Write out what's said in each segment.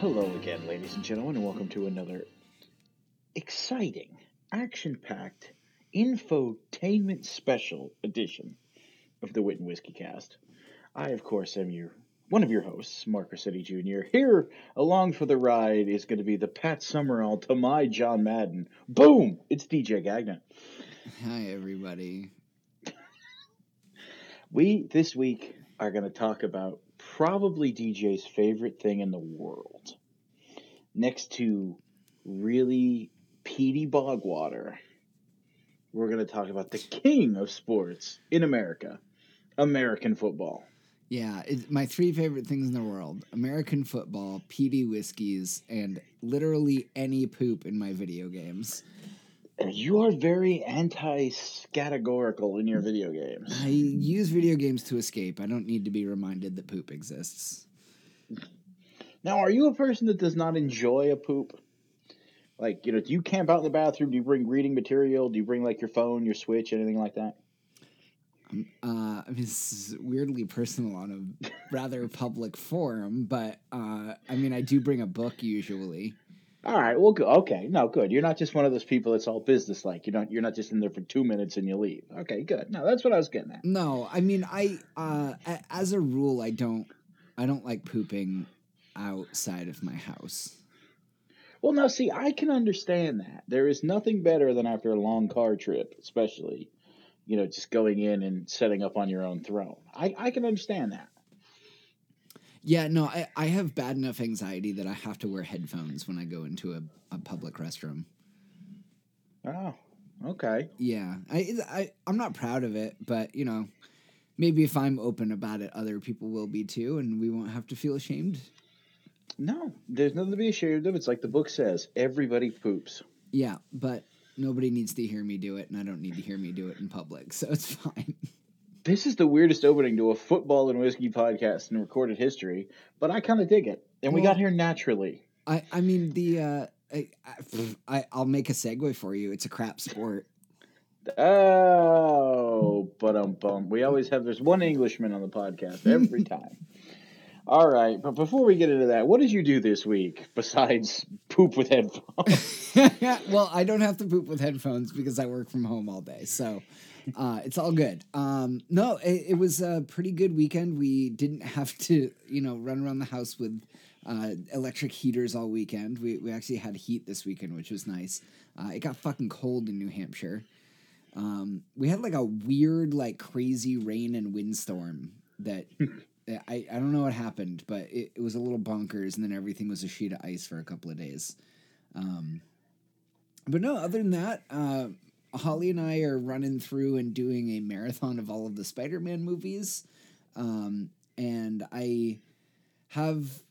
Hello again, ladies and gentlemen, and welcome to another exciting, action packed, infotainment special edition of the Wit and Whiskey Cast. I, of course, am your one of your hosts, Mark Rossetti Jr. Here, along for the ride, is going to be the Pat Summerall to my John Madden. Boom! It's DJ Gagnon. Hi, everybody. We, this week, are going to talk about probably DJ's favorite thing in the world. Next to really peaty bog water, we're going to talk about the king of sports in America American football. Yeah, it's my three favorite things in the world American football, peaty whiskeys, and literally any poop in my video games. You are very anti-categorical in your video games. I use video games to escape. I don't need to be reminded that poop exists. Now, are you a person that does not enjoy a poop? Like, you know, do you camp out in the bathroom? Do you bring reading material? Do you bring like your phone, your Switch, anything like that? Uh, I mean, this is weirdly personal on a rather public forum, but uh, I mean, I do bring a book usually. All right. Well, good. Okay. No, good. You're not just one of those people that's all business like. You don't. You're not just in there for two minutes and you leave. Okay. Good. No, that's what I was getting at. No, I mean, I uh, as a rule, I don't, I don't like pooping outside of my house. Well, now see, I can understand that. There is nothing better than after a long car trip, especially, you know, just going in and setting up on your own throne. I I can understand that. Yeah, no, I, I have bad enough anxiety that I have to wear headphones when I go into a, a public restroom. Oh. Okay. Yeah, I, I I'm not proud of it, but you know, maybe if I'm open about it, other people will be too, and we won't have to feel ashamed. No, there's nothing to be ashamed of. It's like the book says: everybody poops. Yeah, but nobody needs to hear me do it, and I don't need to hear me do it in public, so it's fine. This is the weirdest opening to a football and whiskey podcast in recorded history, but I kind of dig it, and we got here naturally. I I mean the uh, I, I I'll make a segue for you. It's a crap sport. Oh, but um, bum. We always have there's one Englishman on the podcast every time. All right, but before we get into that, what did you do this week besides poop with headphones? well, I don't have to poop with headphones because I work from home all day, so uh, it's all good. Um, no, it, it was a pretty good weekend. We didn't have to, you know, run around the house with uh, electric heaters all weekend. We we actually had heat this weekend, which was nice. Uh, it got fucking cold in New Hampshire. Um, we had like a weird, like crazy rain and windstorm that. I, I don't know what happened, but it, it was a little bonkers, and then everything was a sheet of ice for a couple of days. Um, but no, other than that, uh, Holly and I are running through and doing a marathon of all of the Spider Man movies. Um, and I have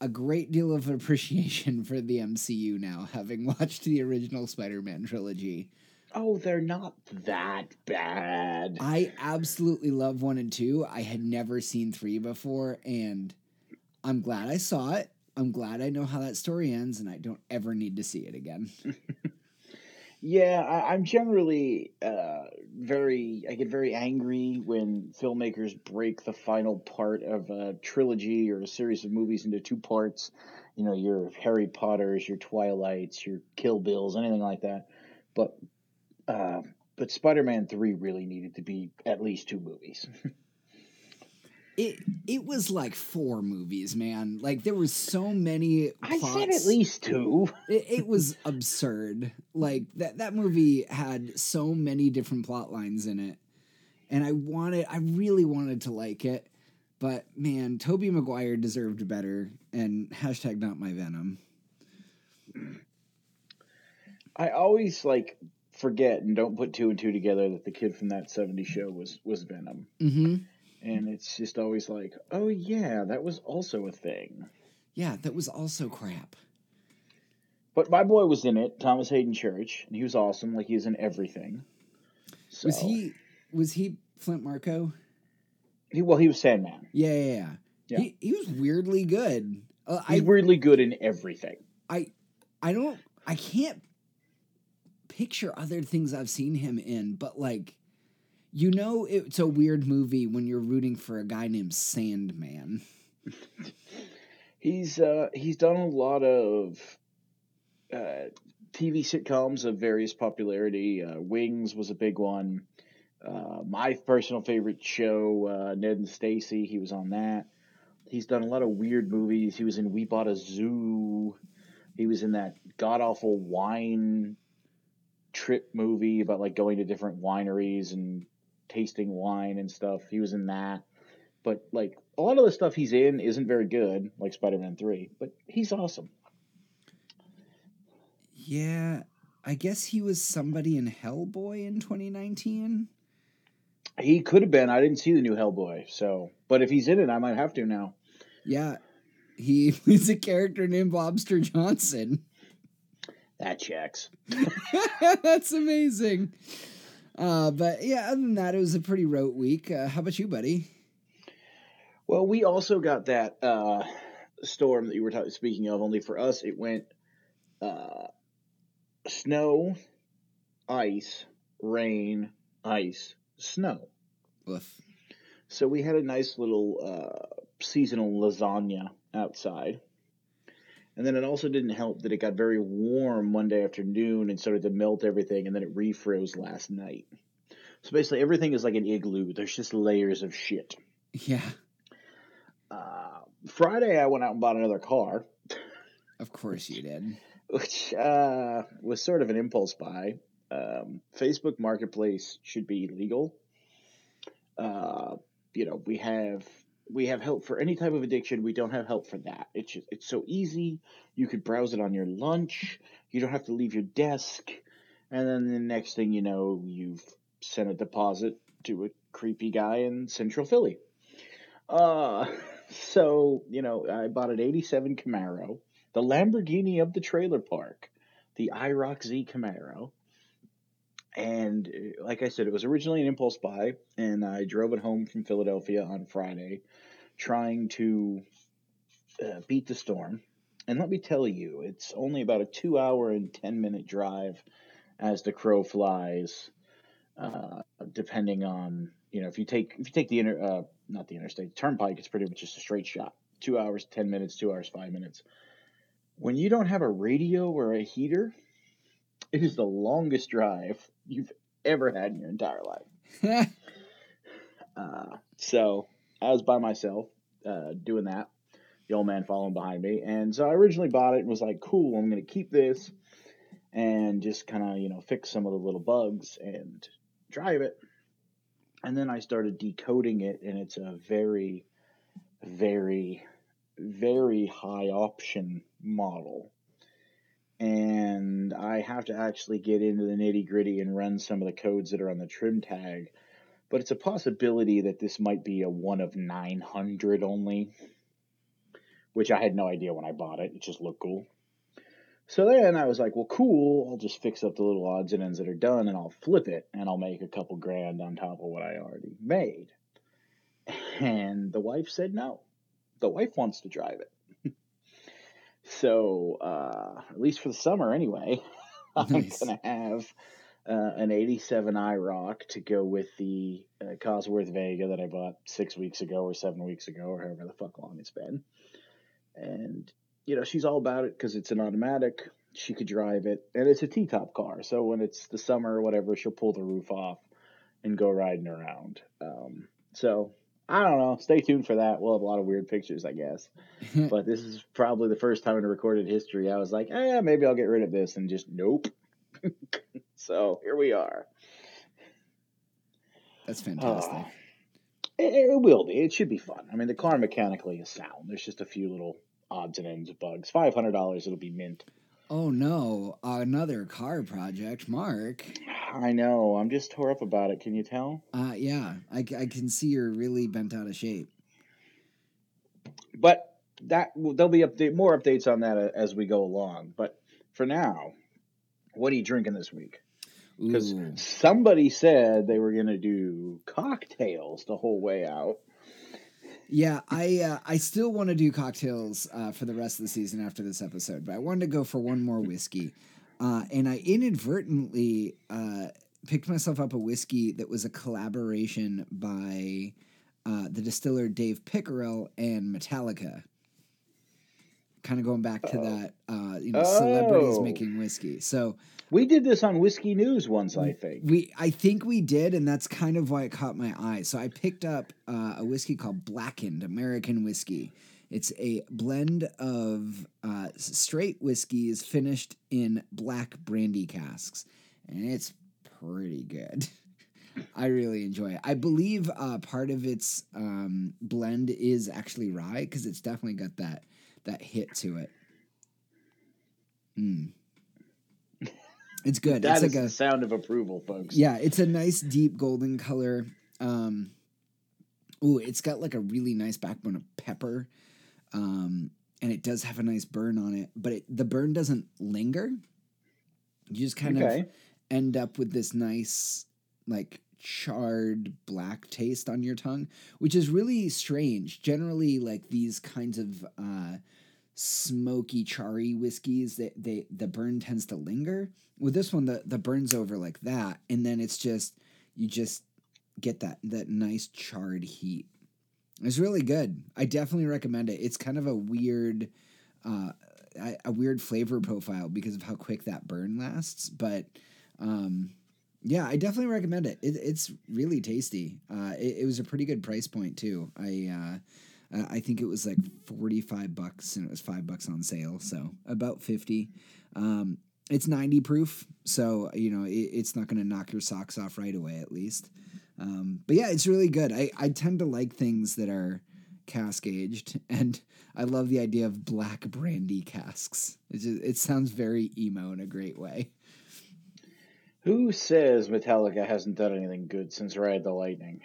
a great deal of appreciation for the MCU now, having watched the original Spider Man trilogy. oh, they're not that bad. I absolutely love one and two. I had never seen three before, and I'm glad I saw it. I'm glad I know how that story ends, and I don't ever need to see it again. Yeah, I, I'm generally uh, very. I get very angry when filmmakers break the final part of a trilogy or a series of movies into two parts. You know, your Harry Potters, your Twilights, your Kill Bills, anything like that. But uh, but Spider-Man Three really needed to be at least two movies. It it was like four movies, man. Like there was so many. I said at least two. It, it was absurd. Like that that movie had so many different plot lines in it, and I wanted, I really wanted to like it, but man, Tobey Maguire deserved better. And hashtag not my venom. I always like forget and don't put two and two together that the kid from that 70 show was was Venom. Mm-hmm. And it's just always like, oh yeah, that was also a thing. Yeah, that was also crap. But my boy was in it, Thomas Haden Church, and he was awesome, like he is in everything. So, Was he? Was he Flint Marko? he- Well, he was Sandman. Yeah, yeah, yeah. Yeah. He he was weirdly good. Uh, He's I weirdly good in everything. I I don't I can't picture other things I've seen him in, but like you know it's a weird movie when you're rooting for a guy named Sandman. He's uh, he's done a lot of uh, TV sitcoms of various popularity. Uh, Wings was a big one. Uh, my personal favorite show, uh, Ned and Stacey, he was on that. He's done a lot of weird movies. He was in We Bought a Zoo. He was in that god awful wine trip movie about like going to different wineries and tasting wine and stuff. He was in that. But like a lot of the stuff he's in isn't very good, like Spider Man 3, but he's awesome. Yeah, I guess he was somebody in Hellboy in 2019. He could have been. I didn't see the new Hellboy, so but if he's in it, I might have to now. Yeah, he was a character named Lobster Johnson. That checks. That's amazing. Uh, but yeah, other than that, it was a pretty rote week. Uh, how about you, buddy? Well, we also got that uh, storm that you were t- speaking of. Only for us, it went uh, snow, ice, rain, ice, snow. Woof. So we had a nice little uh, seasonal lasagna outside. And then it also didn't help that it got very warm Monday afternoon and started to melt everything, and then it refroze last night. So basically, everything is like an igloo. There's just layers of shit. Yeah, Uh, Friday, I went out and bought another car, of course you did. which uh, was sort of an impulse buy. Um, Facebook Marketplace should be legal. Uh, you know, we have we have help for any type of addiction. We don't have help for that. It's just, it's so easy. You could browse it on your lunch. You don't have to leave your desk. And then the next thing you know, you've sent a deposit to a creepy guy in Central Philly. Uh, so you know, I bought an '87 Camaro, the Lamborghini of the trailer park, the IROC Z Camaro. And uh, like I said, it was originally an impulse buy, and I drove it home from Philadelphia on Friday, trying to uh, beat the storm. And let me tell you, it's only about a two hour and 10 minute drive as the crow flies, uh, depending on, you know, if you take, if you take the inter, uh, not the interstate, turnpike, it's pretty much just a straight shot. Two hours, 10 minutes, two hours, five minutes. When you don't have a radio or a heater, it is the longest drive you've ever had in your entire life. Uh, so I was by myself uh, doing that. The old man following behind me, and so I originally bought it and was like, "Cool, I'm gonna keep this and just kind of you know fix some of the little bugs and drive it." And then I started decoding it, and it's a very, very, very high option model. And I have to actually get into the nitty gritty and run some of the codes that are on the trim tag but it's a possibility that this might be a one of 900 only, which I had no idea when I bought it. It just looked cool. So then I was like, well, cool. I'll just fix up the little odds and ends that are done and I'll flip it and I'll make a couple grand on top of what I already made. And the wife said no. The wife wants to drive it. So, uh, at least for the summer anyway, I'm going to have uh, an 87 IROC to go with the uh, Cosworth Vega that I bought six weeks ago or seven weeks ago or however the fuck long it's been. And, you know, she's all about it because it's an automatic. She could drive it. And it's a T top car. So when it's the summer or whatever, she'll pull the roof off and go riding around. Um, so I don't know. Stay tuned for that. We'll have a lot of weird pictures, I guess. but this is probably the first time in recorded history I was like, eh, maybe I'll get rid of this, and just nope. so here we are. That's fantastic. Oh, it, it will be. It should be fun. I mean, the car mechanically is sound. There's just a few little odds and ends of bugs. Five hundred dollars, it'll be mint. Oh no, another car project, Mark. I know. I'm just tore up about it. Can you tell? Uh, yeah, I can see you're really bent out of shape. But that there'll be update more updates on that as we go along. But for now, what are you drinking this week? Because somebody said they were gonna do cocktails the whole way out. Yeah, I uh, I still want to do cocktails uh, for the rest of the season after this episode, but I wanted to go for one more whiskey, uh, and I inadvertently uh, picked myself up a whiskey that was a collaboration by uh, the distiller Dave Pickerell and Metallica. kind of going back to that, uh, you know, celebrities Oh. making whiskey. So We did this on Whiskey News once, I think. we, I think we did, and that's kind of why it caught my eye. So I picked up uh, a whiskey called Blackened American Whiskey. It's a blend of uh, straight whiskeys finished in black brandy casks, and it's pretty good. I really enjoy it. I believe uh, part of its um, blend is actually rye because it's definitely got that that hit to it. Mm. It's good. That it's is like a the sound of approval, folks. yeah, it's a nice deep golden color. Um, ooh, it's got like a really nice backbone of pepper, um, and it does have a nice burn on it. But it, the burn doesn't linger. You just kind Okay. of end up with this nice, like charred black taste on your tongue, which is really strange. Generally, like these kinds of uh, smoky, charry whiskeys, that they the burn tends to linger. With this one, the the burn's over like that, and then it's just you just get that that nice charred heat. It's really good. I definitely recommend it. It's kind of a weird, uh, a, weird flavor profile because of how quick that burn lasts, but um, yeah, I definitely recommend it. it it's really tasty. Uh, it, it was a pretty good price point too. I uh, I think it was like forty five bucks, and it was five bucks on sale, so about fifty. Um, it's ninety proof, so you know it, it's not going to knock your socks off right away, at least. Um, but yeah, it's really good. I I tend to like things that are cask aged, and I love the idea of black brandy casks. It just, it sounds very emo in a great way. Who says Metallica hasn't done anything good since Ride the Lightning?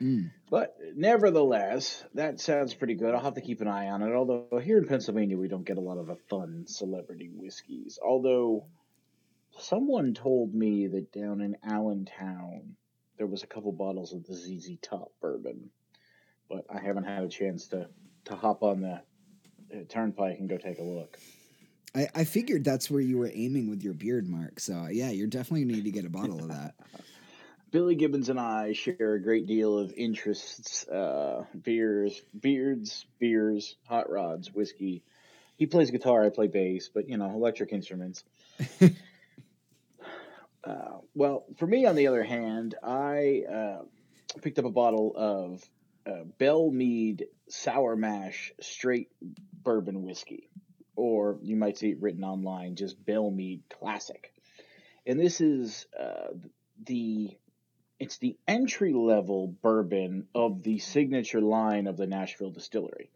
Mm. But nevertheless, that sounds pretty good. I'll have to keep an eye on it. Although here in Pennsylvania, we don't get a lot of the fun celebrity whiskeys. Although someone told me that down in Allentown, there was a couple bottles of the ZZ Top bourbon, but I haven't had a chance to to hop on the uh, turnpike and go take a look. I, I figured that's where you were aiming with your beard mark. So yeah, you're definitely need to get a bottle of that. Billy Gibbons and I share a great deal of interests: uh, beers, beards, beers, hot rods, whiskey. He plays guitar, I play bass, but you know, electric instruments. uh, well, for me, on the other hand, I uh, picked up a bottle of uh, Belle Meade Sour Mash Straight Bourbon Whiskey, or you might see it written online, just Belle Meade Classic. And this is uh, the it's the entry level bourbon of the signature line of the Nashville distillery.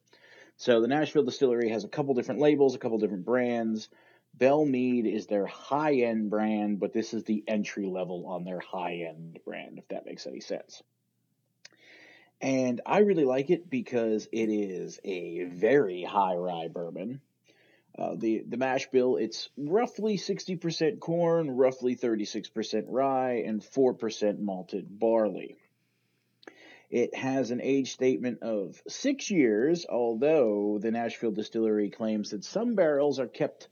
So the Nashville distillery has a couple different labels, a couple different brands. Belle Meade is their high end brand, but this is the entry level on their high end brand, if that makes any sense. And I really like it because it is a very high rye bourbon. Uh, the the mash bill it's roughly 60% corn, roughly 36% rye, and 4% malted barley. It has an age statement of six years, although the Nashville distillery claims that some barrels are kept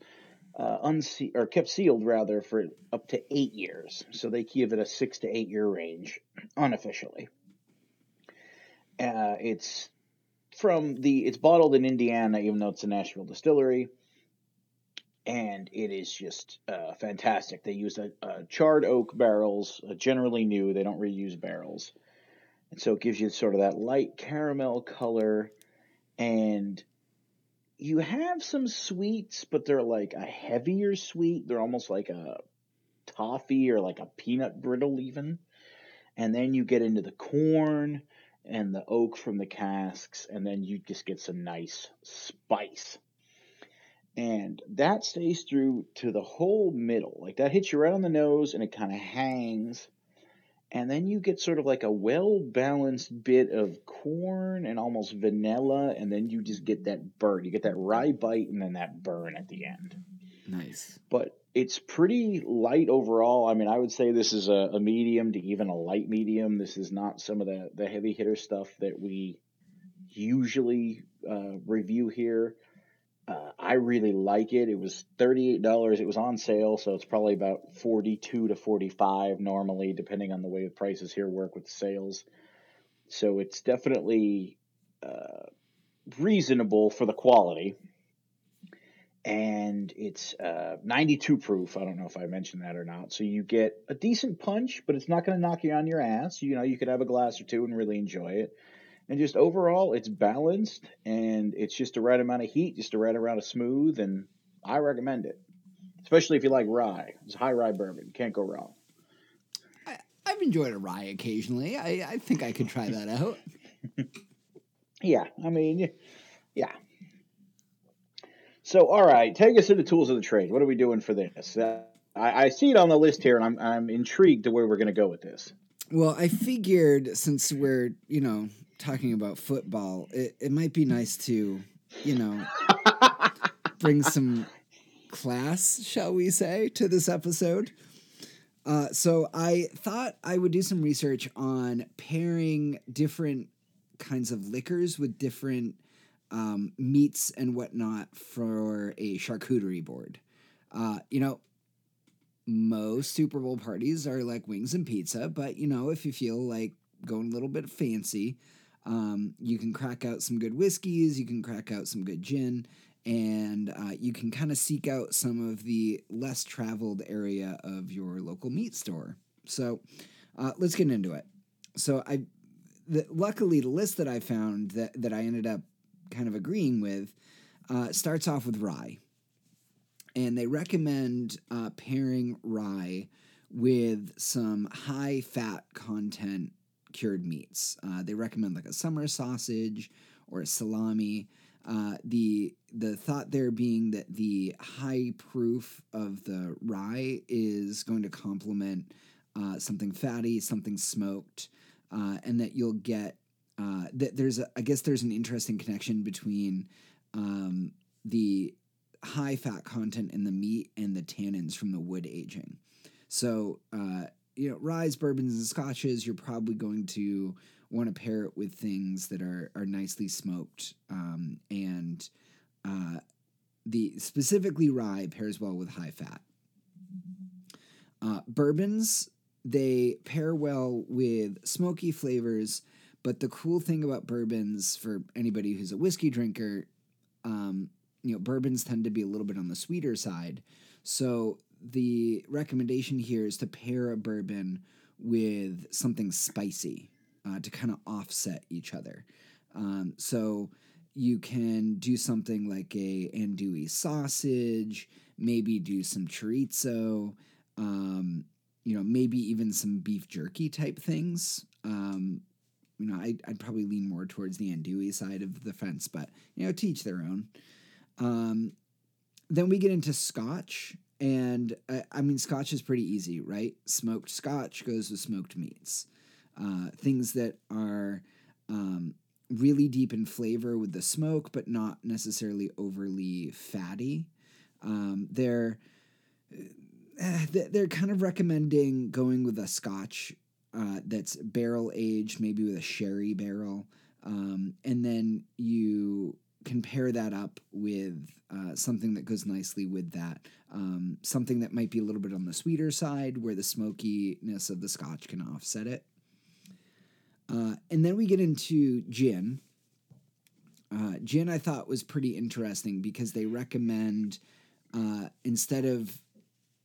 uh, unse- or kept sealed rather for up to eight years. So they give it a six to eight year range unofficially. Uh, it's from the it's bottled in Indiana, even though it's a Nashville distillery and it is just uh, fantastic. They use a, a charred oak barrels, uh, generally new. They don't reuse barrels, and so it gives you sort of that light caramel color, and you have some sweets, but they're like a heavier sweet. They're almost like a toffee or like a peanut brittle even, and then you get into the corn and the oak from the casks, and then you just get some nice spice and that stays through to the whole middle. Like that hits you right on the nose and it kind of hangs. And then you get sort of like a well balanced bit of corn and almost vanilla, and then you just get that burn. You get that rye bite and then that burn at the end. Nice. But it's pretty light overall. I mean, I would say this is a, a medium to even a light medium. This is not some of the, the heavy hitter stuff that we usually uh, review here. Uh, I really like it. It was $38. It was on sale, so it's probably about 42 to 45 normally, depending on the way the prices here work with sales. So it's definitely uh, reasonable for the quality. and it's uh, 92 proof. I don't know if I mentioned that or not. So you get a decent punch, but it's not going to knock you on your ass. You know, you could have a glass or two and really enjoy it. And just overall, it's balanced and it's just the right amount of heat, just the right amount of smooth, and I recommend it, especially if you like rye. It's high rye bourbon, can't go wrong. I, I've enjoyed a rye occasionally. I, I think I could try that out. yeah, I mean, yeah. So, all right, take us to the tools of the trade. What are we doing for this? Uh, I, I see it on the list here, and I'm I'm intrigued to where we're going to go with this. Well, I figured since we're you know talking about football, it, it might be nice to you know bring some class, shall we say, to this episode. Uh, so I thought I would do some research on pairing different kinds of liquors with different um, meats and whatnot for a charcuterie board. Uh, you know, most Super Bowl parties are like wings and pizza, but you know, if you feel like going a little bit fancy, um, you can crack out some good whiskeys, you can crack out some good gin, and uh, you can kind of seek out some of the less traveled area of your local meat store. So uh, let's get into it. So I, the, luckily, the list that I found that that I ended up kind of agreeing with uh, starts off with rye, and they recommend uh, pairing rye with some high fat content cured meats. Uh, they recommend like a summer sausage or a salami. Uh, the the thought there being that the high proof of the rye is going to complement uh, something fatty, something smoked, uh, and that you'll get uh, that there's a, I guess there's an interesting connection between um, the high fat content in the meat and the tannins from the wood aging. So uh, you know, rye, bourbons, and scotches, you're probably going to want to pair it with things that are are nicely smoked um, and uh, the specifically rye pairs well with high fat. Uh, bourbons they pair well with smoky flavors, but the cool thing about bourbons for anybody who's a whiskey drinker, um, you know, bourbons tend to be a little bit on the sweeter side. So the recommendation here is to pair a bourbon with something spicy uh, to kind of offset each other. Um, so you can do something like a andouille sausage, maybe do some chorizo, um, you know, maybe even some beef jerky type things. Um, you know, I, would probably lean more towards the andouille side of the fence, but you know, teach their own. Um, then we get into scotch, and uh, I mean, scotch is pretty easy, right? Smoked scotch goes with smoked meats, uh, things that are um, really deep in flavor with the smoke, but not necessarily overly fatty. Um, they're uh, they're kind of recommending going with a scotch uh, that's barrel aged, maybe with a sherry barrel, um, and then you can pair that up with uh, something that goes nicely with that. Um, something that might be a little bit on the sweeter side, where the smokiness of the scotch can offset it. Uh, and then we get into gin. Uh, gin I thought was pretty interesting because they recommend uh, instead of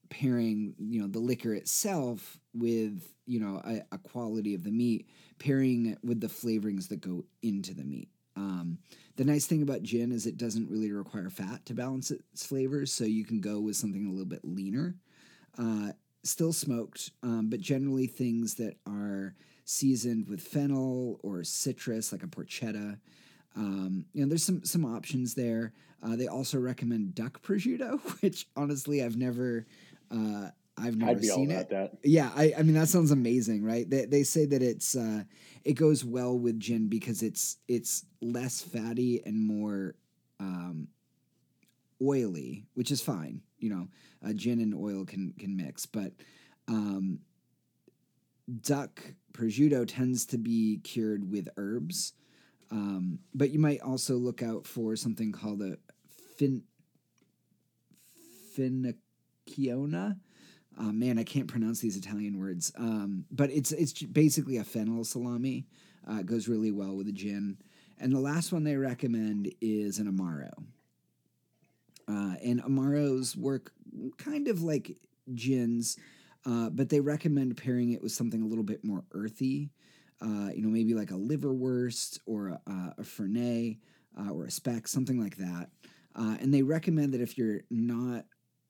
pairing you know the liquor itself with you know a, a, quality of the meat, pairing it with the flavorings that go into the meat. Um, the nice thing about gin is it doesn't really require fat to balance its flavors, so you can go with something a little bit leaner. Uh, still smoked, um, but generally things that are seasoned with fennel or citrus, like a porchetta. Um, you know, there's some some options there. Uh, they also recommend duck prosciutto, which honestly I've never uh, I've never seen it. That. Yeah, I, I mean that sounds amazing, right? They, they say that it's uh, it goes well with gin because it's it's less fatty and more um, oily, which is fine. You know, uh, gin and oil can can mix, but um, duck prosciutto tends to be cured with herbs. Um, but you might also look out for something called a fin finocchiona. Uh, man, I can't pronounce these Italian words. Um, but it's it's basically a fennel salami. Uh, it goes really well with a gin. And the last one they recommend is an amaro. Uh, and Amaros work kind of like gins, uh, but they recommend pairing it with something a little bit more earthy. Uh, you know, maybe like a liverwurst or a, a fernet uh, or a speck, something like that. And they recommend that if you're not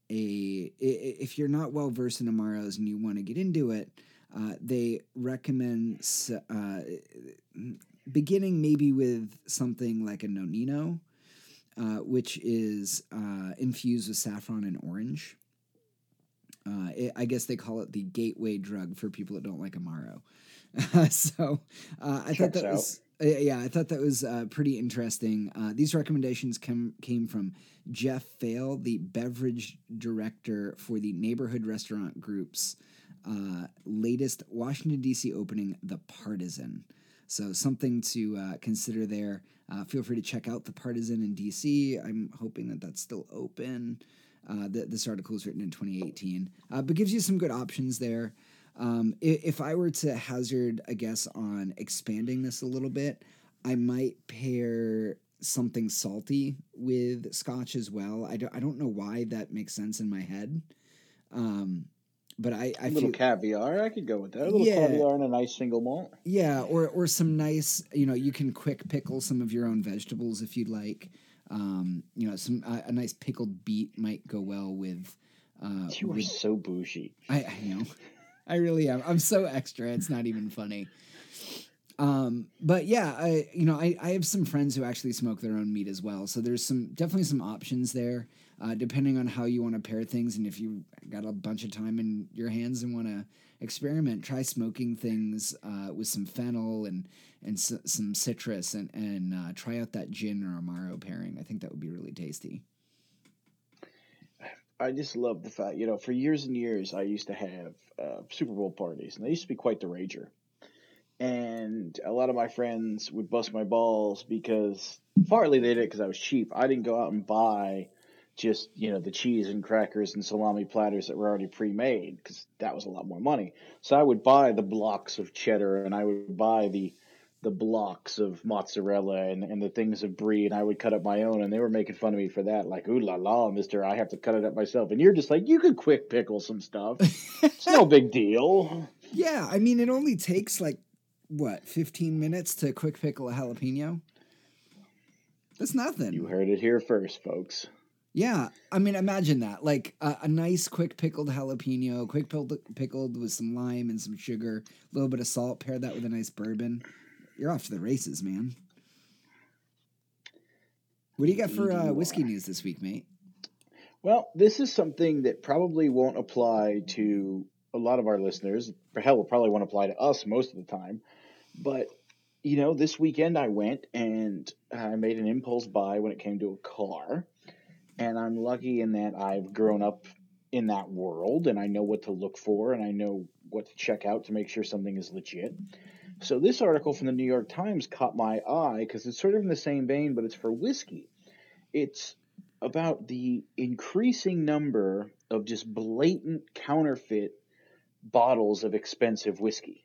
a if you're not well versed in Amaros and you want to get into it, uh, they recommend uh, beginning maybe with something like a nonino, uh, which is uh, infused with saffron and orange. Uh, it, I guess they call it the gateway drug for people that don't like Amaro. so uh, I thought that out. was yeah, I thought that was uh, pretty interesting. Uh, these recommendations came came from Jeff Faile, the beverage director for the neighborhood restaurant group's uh, latest Washington D.C. opening, The Partisan. So something to uh, consider there. Uh, feel free to check out The Partisan in D.C. I'm hoping that that's still open. Uh, this article was written in 2018, but gives you some good options there. Um, if I were to hazard a guess on expanding this a little bit, I might pair something salty with scotch as well. I don't, I don't know why that makes sense in my head. Um, but I, I a little feel, caviar. I could go with that. A little yeah, caviar and a nice single malt. Yeah, or or some nice. You know, you can quick pickle some of your own vegetables if you'd like. Um, you know, some uh, a nice pickled beet might go well with. Uh, you are with, so bougie. I, I know. I really am. I'm so extra. It's not even funny. Um, but yeah, I you know I, I have some friends who actually smoke their own meat as well. So there's some definitely some options there, uh, depending on how you want to pair things and if you got a bunch of time in your hands and want to experiment, try smoking things uh, with some fennel and and s- some citrus and and uh, try out that gin or amaro pairing. I think that would be really tasty. I just love the fact, you know, for years and years, I used to have uh, Super Bowl parties, and they used to be quite the rager. And a lot of my friends would bust my balls because partly they did it because I was cheap. I didn't go out and buy just you know the cheese and crackers and salami platters that were already pre-made because that was a lot more money. So I would buy the blocks of cheddar and I would buy the the blocks of mozzarella and, and the things of brie, and I would cut up my own, and they were making fun of me for that, like, ooh la la, mister, I have to cut it up myself. And you're just like, you could quick pickle some stuff. it's no big deal. Yeah, I mean, it only takes like, what, 15 minutes to quick pickle a jalapeno? That's nothing. You heard it here first, folks. Yeah, I mean, imagine that. Like a, a nice, quick pickled jalapeno, quick pickled, pickled with some lime and some sugar, a little bit of salt, pair that with a nice bourbon you're off to the races, man. What do you got for uh, whiskey news this week, mate? Well, this is something that probably won't apply to a lot of our listeners. Hell, will probably won't apply to us most of the time. But you know, this weekend I went and I made an impulse buy when it came to a car, and I'm lucky in that I've grown up in that world and I know what to look for and I know what to check out to make sure something is legit. So this article from the New York Times caught my eye because it's sort of in the same vein, but it's for whiskey. It's about the increasing number of just blatant counterfeit bottles of expensive whiskey.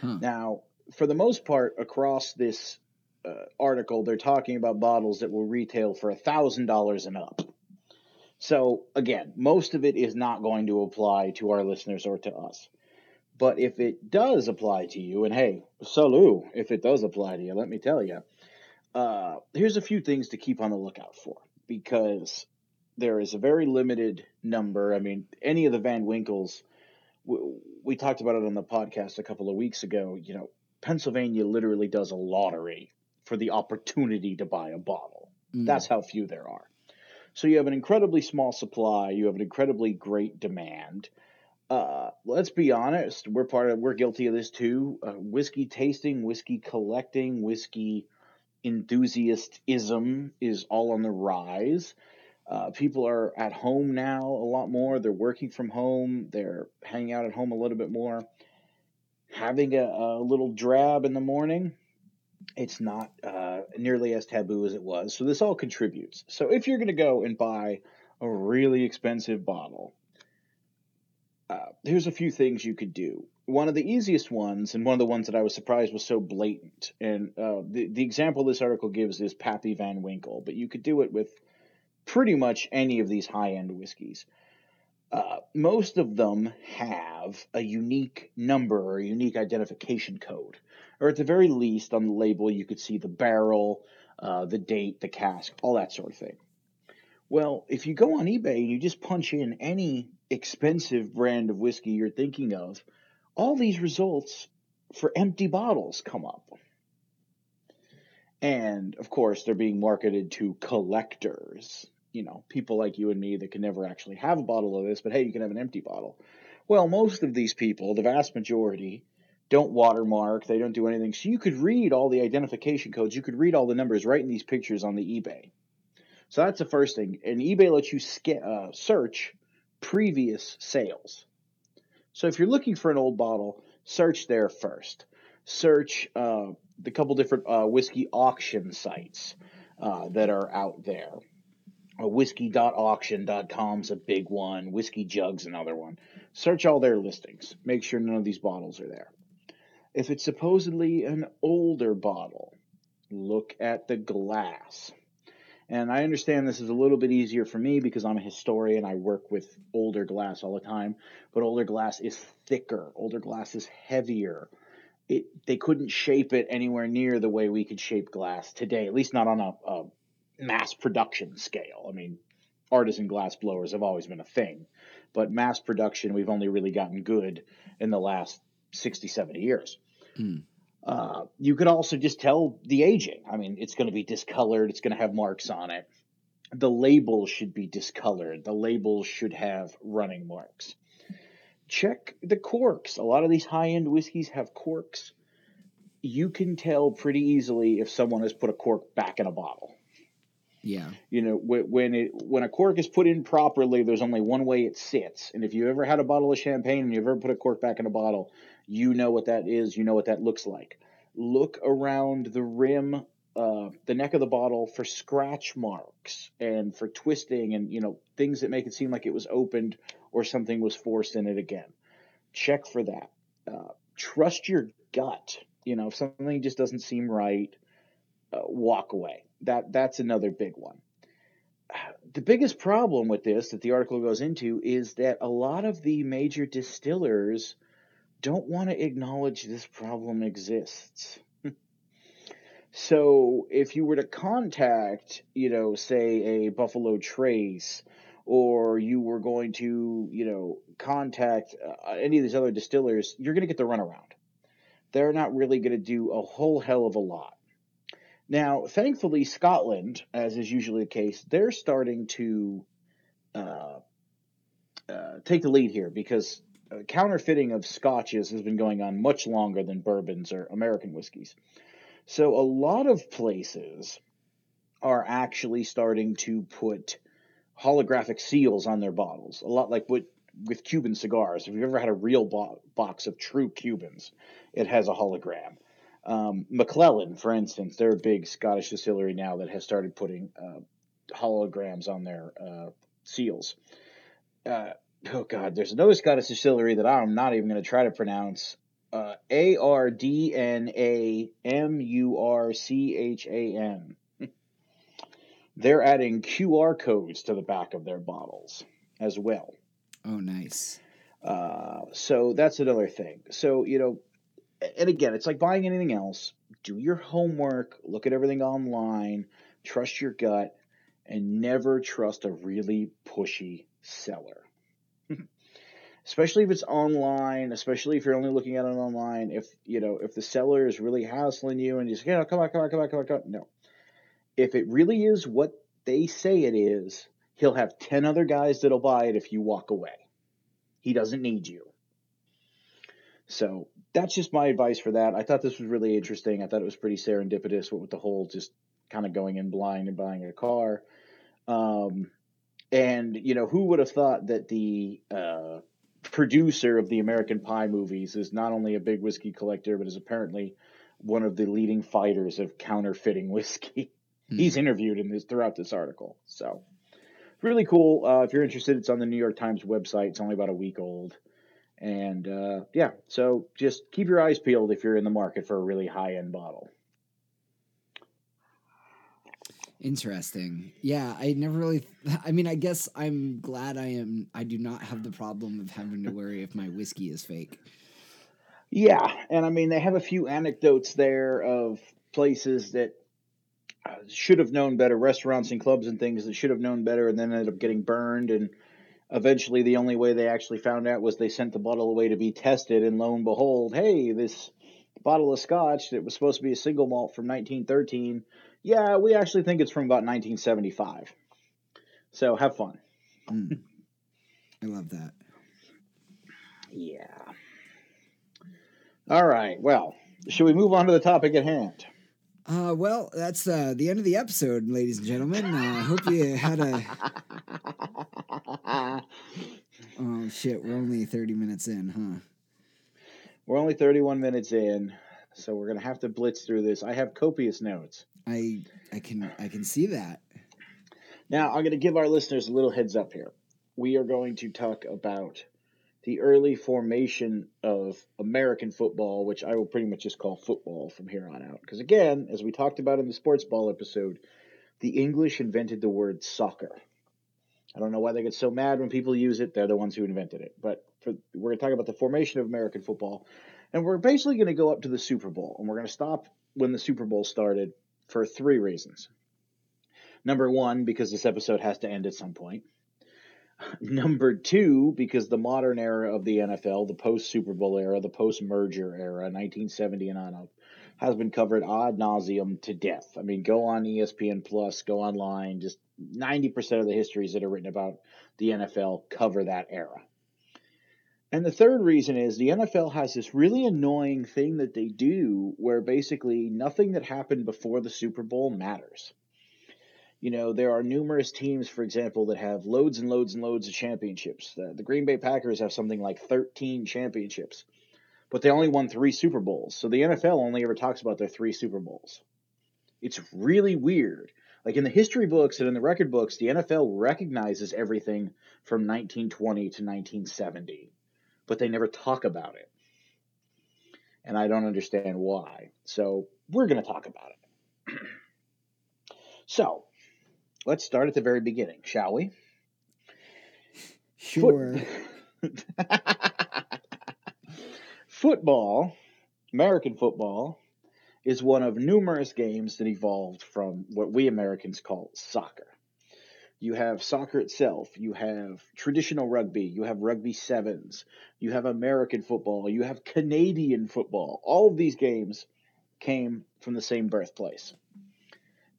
Huh. Now, for the most part, across this uh, article, they're talking about bottles that will retail for a thousand dollars and up. So again, most of it is not going to apply to our listeners or to us. But if it does apply to you, and hey, salut, if it does apply to you, let me tell you, uh, here's a few things to keep on the lookout for because there is a very limited number. I mean, any of the Van Winkles, we, we talked about it on the podcast a couple of weeks ago. You know, Pennsylvania literally does a lottery for the opportunity to buy a bottle. Mm. That's how few there are. So you have an incredibly small supply, you have an incredibly great demand uh, let's be honest, we're part of we're guilty of this too. Uh, whiskey tasting, whiskey collecting, whiskey enthusiastism is all on the rise. Uh, people are at home now a lot more. They're working from home. They're hanging out at home a little bit more. Having a, a little drab in the morning, it's not uh, nearly as taboo as it was. So this all contributes. So if you're going to go and buy a really expensive bottle, uh, here's a few things you could do. One of the easiest ones, and one of the ones that I was surprised was so blatant, and uh, the the example this article gives is Pappy Van Winkle, but you could do it with pretty much any of these high end whiskeys. Uh, most of them have a unique number or a unique identification code, or at the very least, on the label, you could see the barrel, uh, the date, the cask, all that sort of thing. Well, if you go on eBay and you just punch in any expensive brand of whiskey you're thinking of, all these results for empty bottles come up. And of course, they're being marketed to collectors, you know, people like you and me that can never actually have a bottle of this, but hey, you can have an empty bottle. Well, most of these people, the vast majority, don't watermark, they don't do anything. So you could read all the identification codes, you could read all the numbers right in these pictures on the eBay. So that's the first thing. And eBay lets you uh, search previous sales. So if you're looking for an old bottle, search there first. Search uh, the couple different uh, whiskey auction sites uh, that are out there. Uh, is a big one. Whiskey Jug's another one. Search all their listings. Make sure none of these bottles are there. If it's supposedly an older bottle, look at the glass. And I understand this is a little bit easier for me because I'm a historian. I work with older glass all the time, but older glass is thicker. Older glass is heavier. It they couldn't shape it anywhere near the way we could shape glass today, at least not on a, a mass production scale. I mean, artisan glass blowers have always been a thing, but mass production we've only really gotten good in the last 60, 70 years. Mm. Uh, you could also just tell the aging. I mean, it's going to be discolored, it's going to have marks on it. The label should be discolored, the labels should have running marks. Check the corks. A lot of these high end whiskeys have corks. You can tell pretty easily if someone has put a cork back in a bottle. Yeah. You know, when it when a cork is put in properly, there's only one way it sits. And if you ever had a bottle of champagne and you've ever put a cork back in a bottle, you know what that is. You know what that looks like. Look around the rim, uh, the neck of the bottle for scratch marks and for twisting and, you know, things that make it seem like it was opened or something was forced in it again. Check for that. Uh, trust your gut. You know, if something just doesn't seem right, uh, walk away. That that's another big one. The biggest problem with this that the article goes into is that a lot of the major distillers don't want to acknowledge this problem exists. so if you were to contact, you know, say a Buffalo Trace, or you were going to, you know, contact uh, any of these other distillers, you're going to get the runaround. They're not really going to do a whole hell of a lot. Now, thankfully, Scotland, as is usually the case, they're starting to uh, uh, take the lead here because counterfeiting of scotches has been going on much longer than bourbons or American whiskeys. So a lot of places are actually starting to put holographic seals on their bottles, a lot like what with Cuban cigars. If you've ever had a real bo- box of true Cubans, it has a hologram. Um, Macallan, for instance, they're a big Scottish distillery now that has started putting uh, holograms on their uh, seals. Uh, oh God, there's another Scottish distillery that I'm not even going to try to pronounce. Uh, A R D N A M U R C H A N. They're adding QR codes to the back of their bottles as well. Oh, nice. Uh, so that's another thing. So, you know, and again, it's like buying anything else. Do your homework, look at everything online, trust your gut, and never trust a really pushy seller especially if it's online, especially if you're only looking at it online. If you know if the seller is really hassling you and say, you know, come on, come on, come on, come on, come on. No, if it really is what they say it is, he'll have ten other guys that'll buy it if you walk away. He doesn't need you. So that's just my advice for that. I thought this was really interesting. I thought it was pretty serendipitous with the whole just kind of going in blind and buying a car. Um, and you know, who would have thought that the uh, producer of the American Pie movies is not only a big whiskey collector, but is apparently one of the leading fighters of counterfeiting whiskey. Mm-hmm. He's interviewed in this throughout this article. So really cool. Uh, if you're interested, it's on the New York Times website. It's only about a week old. And uh, yeah, so just keep your eyes peeled if you're in the market for a really high end bottle. Interesting. Yeah, I never really. I mean, I guess I'm glad I am. I do not have the problem of having to worry if my whiskey is fake. Yeah, and I mean they have a few anecdotes there of places that uh, should have known better, restaurants and clubs and things that should have known better, and then ended up getting burned. And eventually, the only way they actually found out was they sent the bottle away to be tested, and lo and behold, hey, this bottle of scotch that was supposed to be a single malt from 1913 yeah, we actually think it's from about 1975. So have fun. Mm. I love that. Yeah. All right. Well, should we move on to the topic at hand? Uh, well, that's uh, the end of the episode, ladies and gentlemen. I uh, hope you had a. oh shit! We're only thirty minutes in, huh? We're only thirty-one minutes in, so we're gonna have to blitz through this. I have copious notes. I I can I can see that. Now I'm going to give our listeners a little heads up here. We are going to talk about the early formation of American football, which I will pretty much just call football from here on out. Because again, as we talked about in the sports ball episode, the English invented the word soccer. I don't know why they get so mad when people use it. They're the ones who invented it. But for, we're going to talk about the formation of American football. And we're basically going to go up to the Super Bowl. And we're going to stop when the Super Bowl started for three reasons. Number one, because this episode has to end at some point. Number two, because the modern era of the NFL, the post Super Bowl era, the post merger era, 1970 and on up, uh, has been covered ad nauseum to death. I mean, go on ESPN Plus, go online, just 90% of the histories that are written about the NFL cover that era. And the third reason is the NFL has this really annoying thing that they do where basically nothing that happened before the Super Bowl matters. You know, there are numerous teams, for example, that have loads and loads and loads of championships. The, the Green Bay Packers have something like 13 championships, but they only won three Super Bowls. So the NFL only ever talks about their three Super Bowls. It's really weird. Like in the history books and in the record books, the NFL recognizes everything from 1920 to 1970 but they never talk about it. And I don't understand why. So we're going to talk about it. so let's start at the very beginning, shall we? Sure. Foot- football, American football, is one of numerous games that evolved from what we Americans call soccer. You have soccer itself. You have traditional rugby. You have rugby sevens. You have American football. You have Canadian football. All of these games came from the same birthplace.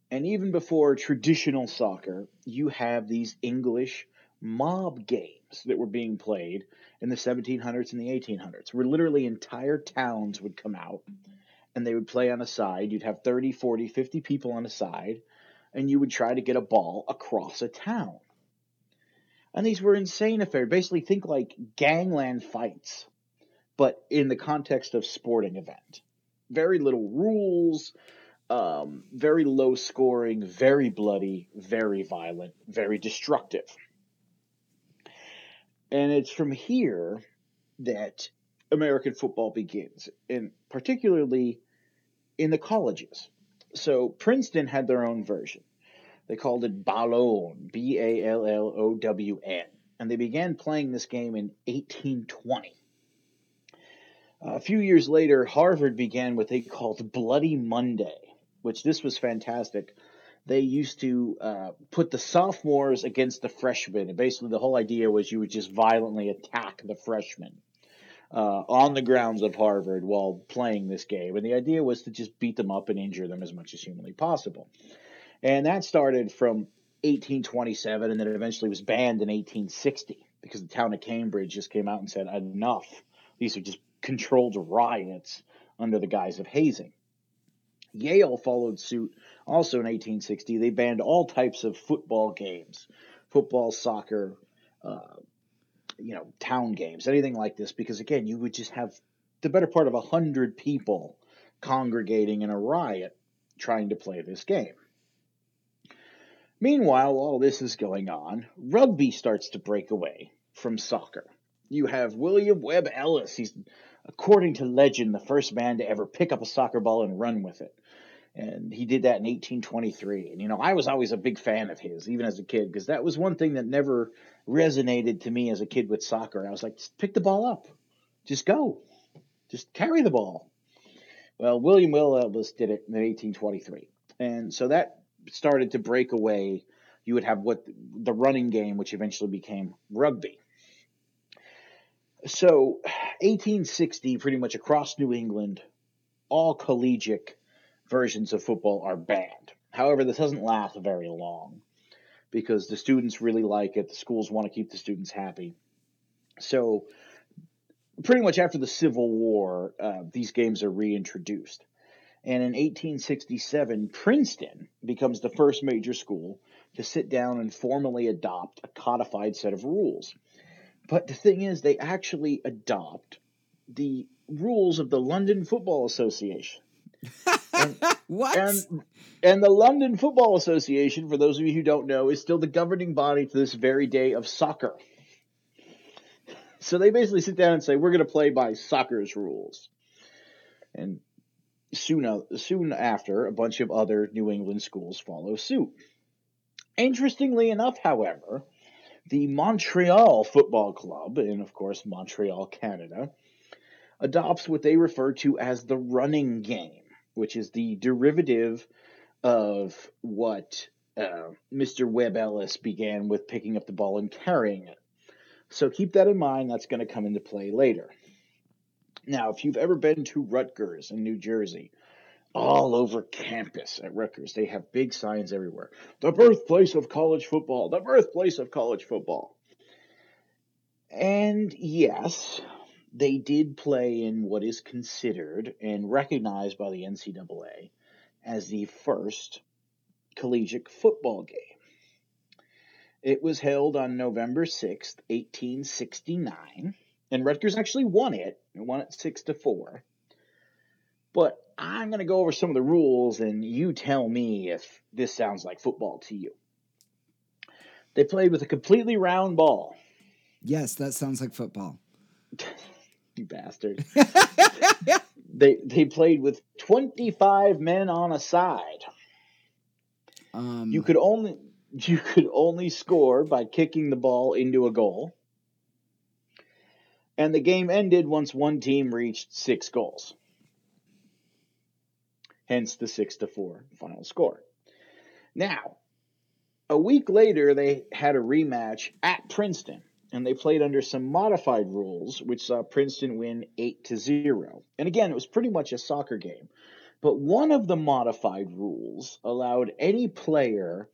And even before traditional soccer, you have these English mob games that were being played in the 1700s and the 1800s, where literally entire towns would come out and they would play on a side. You'd have 30, 40, 50 people on a side and you would try to get a ball across a town. And these were insane affairs. Basically, think like gangland fights, but in the context of sporting event. Very little rules, um, very low scoring, very bloody, very violent, very destructive. And it's from here that American football begins, and particularly in the colleges. So Princeton had their own version. They called it Ballown, B A L L O W N, and they began playing this game in 1820. A few years later, Harvard began what they called Bloody Monday, which this was fantastic. They used to uh, put the sophomores against the freshmen, and basically the whole idea was you would just violently attack the freshmen. Uh, on the grounds of Harvard while playing this game. And the idea was to just beat them up and injure them as much as humanly possible. And that started from 1827 and then eventually was banned in 1860 because the town of Cambridge just came out and said, enough. These are just controlled riots under the guise of hazing. Yale followed suit also in 1860. They banned all types of football games, football, soccer, uh, you know, town games, anything like this, because again, you would just have the better part of a hundred people congregating in a riot trying to play this game. Meanwhile, all this is going on, rugby starts to break away from soccer. You have William Webb Ellis. He's, according to legend, the first man to ever pick up a soccer ball and run with it. And he did that in 1823. And, you know, I was always a big fan of his, even as a kid, because that was one thing that never resonated to me as a kid with soccer. I was like, just pick the ball up, just go, just carry the ball. Well, William Will Ellis did it in 1823. And so that started to break away. You would have what the running game, which eventually became rugby. So, 1860, pretty much across New England, all collegiate versions of football are banned. However, this doesn't last very long because the students really like it. The schools want to keep the students happy. So, pretty much after the Civil War, uh, these games are reintroduced. And in 1867, Princeton becomes the first major school to sit down and formally adopt a codified set of rules. But the thing is, they actually adopt the rules of the London Football Association. And, what? And, and the London Football Association, for those of you who don't know, is still the governing body to this very day of soccer. So they basically sit down and say, we're going to play by soccer's rules. And soon, uh, soon after, a bunch of other New England schools follow suit. Interestingly enough, however, the Montreal Football Club, and of course Montreal, Canada, adopts what they refer to as the running game, which is the derivative of what uh, Mr. Webb Ellis began with picking up the ball and carrying it. So keep that in mind, that's going to come into play later. Now, if you've ever been to Rutgers in New Jersey, all over campus at Rutgers. They have big signs everywhere. The birthplace of college football, the birthplace of college football. And yes, they did play in what is considered and recognized by the NCAA as the first collegiate football game. It was held on November 6th, 1869, and Rutgers actually won it. It won it 6 to 4. But I'm going to go over some of the rules and you tell me if this sounds like football to you. They played with a completely round ball. Yes, that sounds like football. you bastard. they they played with 25 men on a side. Um, you could only you could only score by kicking the ball into a goal. And the game ended once one team reached 6 goals hence the 6 to 4 final score. Now, a week later, they had a rematch at Princeton, and they played under some modified rules, which saw Princeton win 8 to 0. And again, it was pretty much a soccer game. But one of the modified rules allowed any player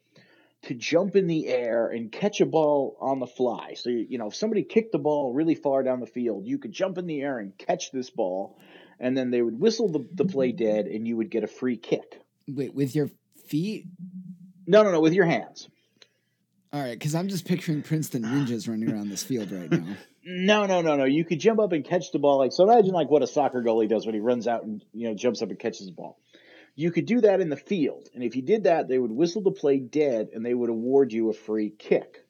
to jump in the air and catch a ball on the fly. So, you know, if somebody kicked the ball really far down the field, you could jump in the air and catch this ball and then they would whistle the, the play dead, and you would get a free kick. Wait, with your feet? No, no, no, with your hands. All right, because I'm just picturing Princeton ninjas running around this field right now. No, no, no, no. You could jump up and catch the ball. Like so, imagine like what a soccer goalie does when he runs out and you know jumps up and catches the ball. You could do that in the field, and if you did that, they would whistle the play dead, and they would award you a free kick.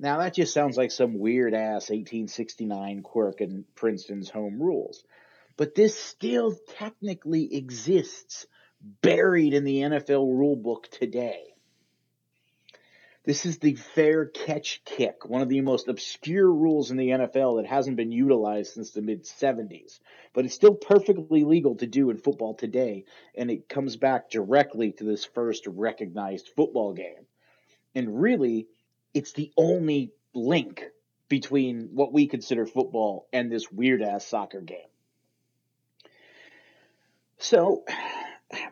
Now that just sounds like some weird ass 1869 quirk in Princeton's home rules but this still technically exists buried in the NFL rulebook today. This is the fair catch kick, one of the most obscure rules in the NFL that hasn't been utilized since the mid 70s. But it's still perfectly legal to do in football today, and it comes back directly to this first recognized football game. And really, it's the only link between what we consider football and this weird ass soccer game. So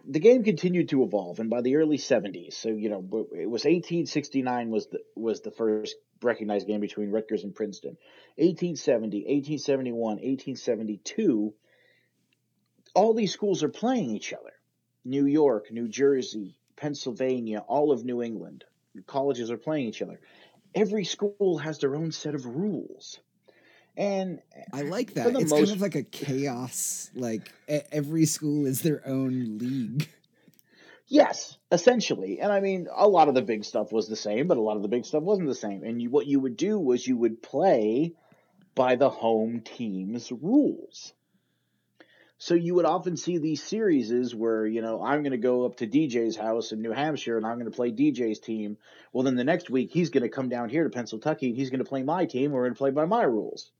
the game continued to evolve, and by the early 70s, so you know, it was 1869 was the was the first recognized game between Rutgers and Princeton. 1870, 1871, 1872, all these schools are playing each other. New York, New Jersey, Pennsylvania, all of New England. Colleges are playing each other. Every school has their own set of rules. And I like that. It's most... kind of like a chaos. Like every school is their own league. Yes, essentially. And I mean, a lot of the big stuff was the same, but a lot of the big stuff wasn't the same. And you, what you would do was you would play by the home team's rules. So you would often see these series where, you know, I'm going to go up to DJ's house in New Hampshire and I'm going to play DJ's team. Well, then the next week he's going to come down here to Pennsylvania and he's going to play my team. We're going to play by my rules.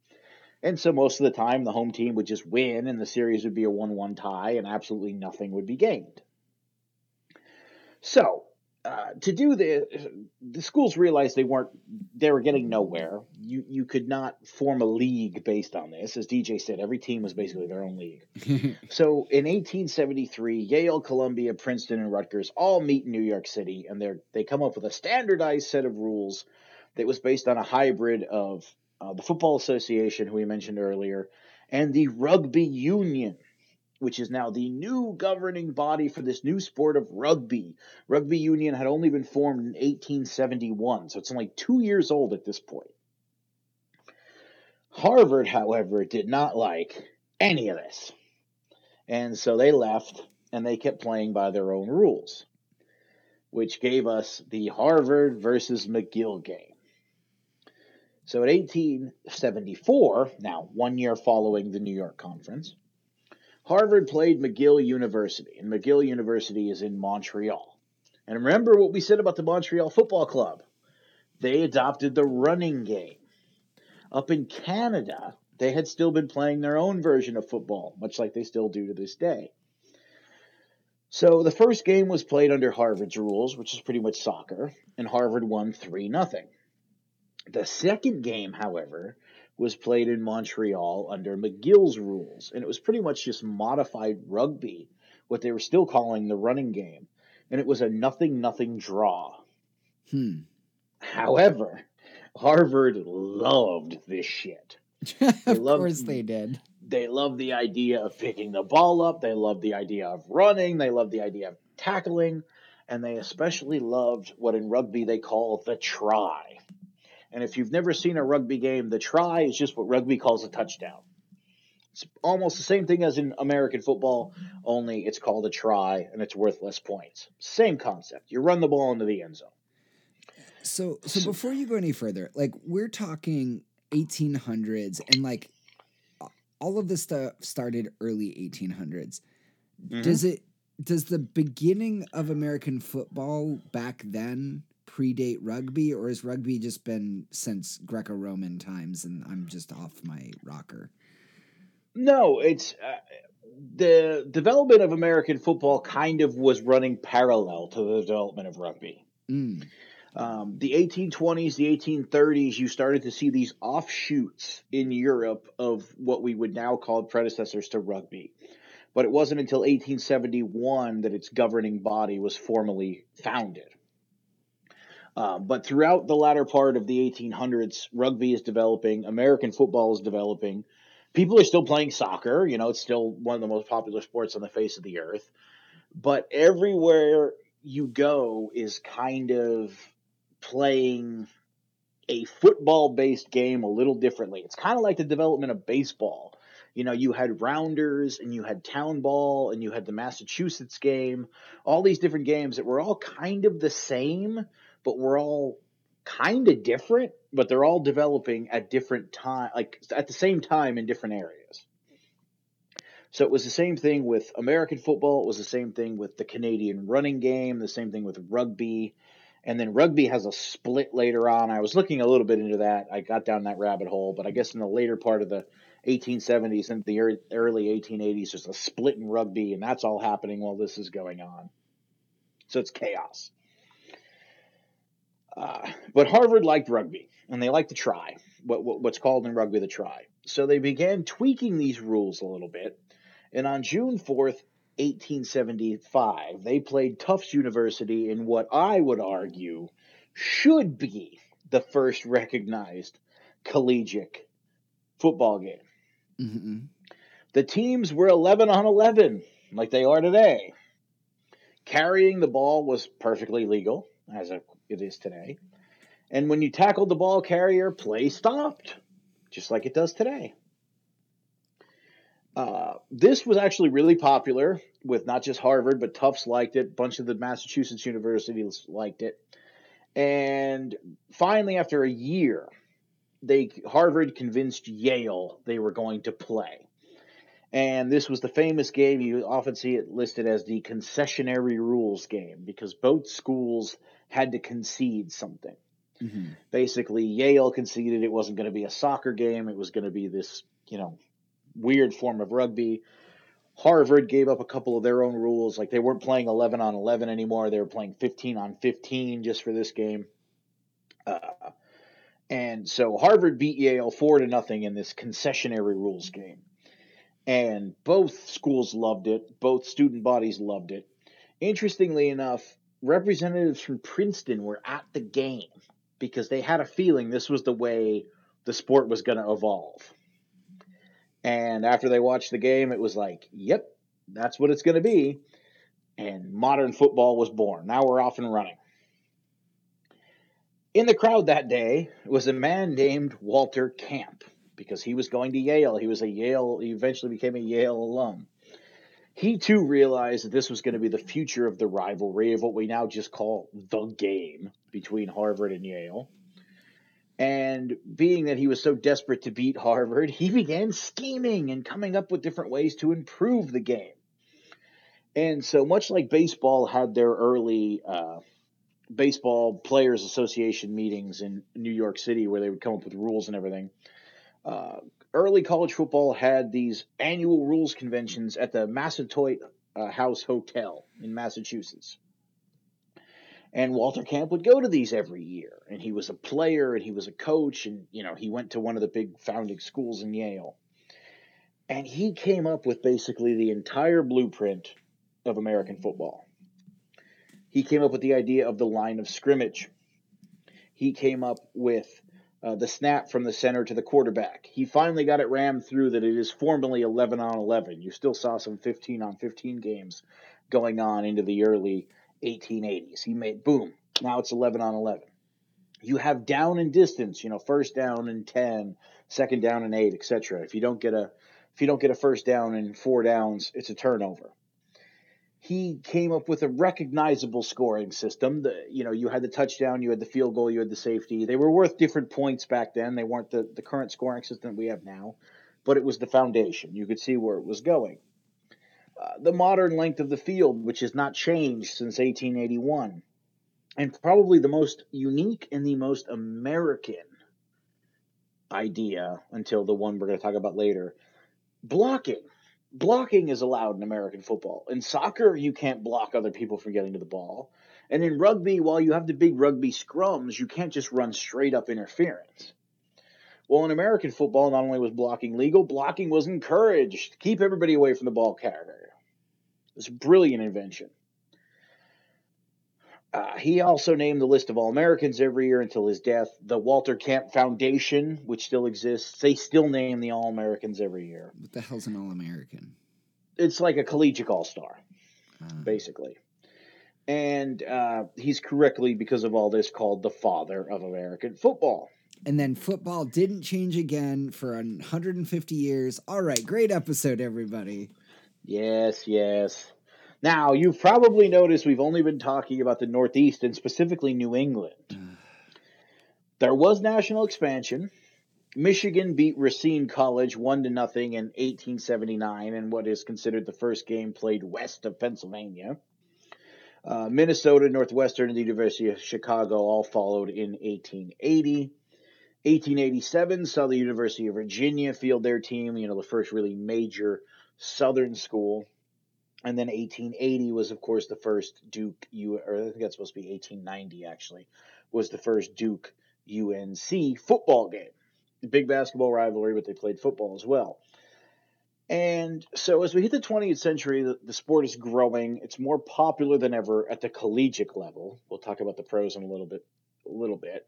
And so most of the time the home team would just win and the series would be a 1 1 tie and absolutely nothing would be gained. So uh, to do this, the schools realized they weren't they were getting nowhere. You you could not form a league based on this, as DJ said. Every team was basically their own league. so in 1873, Yale, Columbia, Princeton, and Rutgers all meet in New York City, and they they come up with a standardized set of rules that was based on a hybrid of uh, the Football Association, who we mentioned earlier, and the Rugby Union which is now the new governing body for this new sport of rugby. Rugby Union had only been formed in 1871, so it's only two years old at this point. Harvard, however, did not like any of this. And so they left and they kept playing by their own rules, which gave us the Harvard versus McGill game. So in 1874, now one year following the New York Conference, Harvard played McGill University, and McGill University is in Montreal. And remember what we said about the Montreal Football Club. They adopted the running game. Up in Canada, they had still been playing their own version of football, much like they still do to this day. So the first game was played under Harvard's rules, which is pretty much soccer, and Harvard won 3 0. The second game, however, was played in Montreal under McGill's rules, and it was pretty much just modified rugby, what they were still calling the running game, and it was a nothing nothing draw. Hmm. However, Harvard loved this shit. of loved, course they did. They loved the idea of picking the ball up. They loved the idea of running. They loved the idea of tackling. And they especially loved what in rugby they call the try. And if you've never seen a rugby game, the try is just what rugby calls a touchdown. It's almost the same thing as in American football, only it's called a try and it's worth less points. Same concept. You run the ball into the end zone. So, so before you go any further, like we're talking 1800s, and like all of this stuff started early 1800s. Mm-hmm. Does it? Does the beginning of American football back then predate rugby, or has rugby just been since Greco Roman times and I'm just off my rocker? No, it's uh, the development of American football kind of was running parallel to the development of rugby. Mm. Um, the 1820s, the 1830s, you started to see these offshoots in Europe of what we would now call predecessors to rugby. But it wasn't until 1871 that its governing body was formally founded. Uh, but throughout the latter part of the 1800s, rugby is developing, American football is developing. People are still playing soccer. You know, it's still one of the most popular sports on the face of the earth. But everywhere you go is kind of playing a football based game a little differently. It's kind of like the development of baseball. You know, you had rounders and you had town ball and you had the Massachusetts game, all these different games that were all kind of the same, but we're all kind of different, but they're all developing at different time, like at the same time in different areas. So it was the same thing with American football. It was the same thing with the Canadian running game. The same thing with rugby, and then rugby has a split later on. I was looking a little bit into that. I got down that rabbit hole, but I guess in the later part of the 1870s and the early 1880s, there's a split in rugby, and that's all happening while this is going on. So it's chaos. Uh, but Harvard liked rugby, and they liked to try what, what, what's called in rugby the try. So they began tweaking these rules a little bit, and on June 4th, 1875, they played Tufts University in what I would argue should be the first recognized collegiate football game. Mm-hmm. The teams were 11 on 11, like they are today. Carrying the ball was perfectly legal, as a it is today. And when you tackled the ball carrier, play stopped, just like it does today. Uh, this was actually really popular with not just Harvard, but Tufts liked it. A bunch of the Massachusetts universities liked it. And finally, after a year, they Harvard convinced Yale they were going to play. And this was the famous game. You often see it listed as the concessionary rules game because both schools had to concede something. Mm-hmm. Basically, Yale conceded it wasn't going to be a soccer game, it was going to be this, you know, weird form of rugby. Harvard gave up a couple of their own rules. Like they weren't playing 11 on 11 anymore. They were playing 15 on 15 just for this game. Uh, and so Harvard beat Yale 4 to nothing in this concessionary rules game. And both schools loved it. Both student bodies loved it. Interestingly enough, representatives from Princeton were at the game because they had a feeling this was the way the sport was going to evolve. And after they watched the game, it was like, yep, that's what it's going to be. And modern football was born. Now we're off and running. In the crowd that day was a man named Walter Camp because he was going to Yale. He was a Yale, he eventually became a Yale alum. He too realized that this was going to be the future of the rivalry of what we now just call the game between Harvard and Yale. And being that he was so desperate to beat Harvard, he began scheming and coming up with different ways to improve the game. And so, much like baseball had their early uh, baseball players association meetings in New York City where they would come up with rules and everything, uh, early college football had these annual rules conventions at the Massasoit uh, House Hotel in Massachusetts. And Walter Camp would go to these every year. And he was a player and he was a coach. And, you know, he went to one of the big founding schools in Yale. And he came up with basically the entire blueprint of American football. He came up with the idea of the line of scrimmage. He came up with uh, the snap from the center to the quarterback. He finally got it rammed through that it is formally 11 on 11. You still saw some 15 on 15 games going on into the early 1880s. He made boom. Now it's 11 on 11. You have down and distance, you know, first down and 10, second down and 8, etc. If you don't get a if you don't get a first down and four downs, it's a turnover. He came up with a recognizable scoring system. The, you know, you had the touchdown, you had the field goal, you had the safety. They were worth different points back then. They weren't the, the current scoring system we have now, but it was the foundation. You could see where it was going. Uh, the modern length of the field, which has not changed since 1881, and probably the most unique and the most American idea until the one we're going to talk about later blocking. Blocking is allowed in American football. In soccer, you can't block other people from getting to the ball. And in rugby, while you have the big rugby scrums, you can't just run straight up interference. Well, in American football, not only was blocking legal, blocking was encouraged. Keep everybody away from the ball carrier. It's a brilliant invention. Uh, he also named the list of All Americans every year until his death. The Walter Camp Foundation, which still exists, they still name the All Americans every year. What the hell's an All American? It's like a collegiate All Star, Uh, basically. And uh, he's correctly, because of all this, called the father of American football. and then football didn't change again for 150 years. All right, great episode, everybody. Yes, yes. Now, you've probably noticed we've only been talking about the Northeast and specifically New England. There was national expansion. Michigan beat Racine College 1 to nothing in 1879 in what is considered the first game played west of Pennsylvania. Uh, Minnesota, Northwestern, and the University of Chicago all followed in 1880. 1887 saw the University of Virginia field their team, you know, the first really major Southern school. And then 1880 was, of course, the first Duke, U, or I think that's supposed to be 1890 actually, was the first Duke UNC football game. Big basketball rivalry, but they played football as well. And so as we hit the 20th century, the, the sport is growing. It's more popular than ever at the collegiate level. We'll talk about the pros in a little bit, a little bit.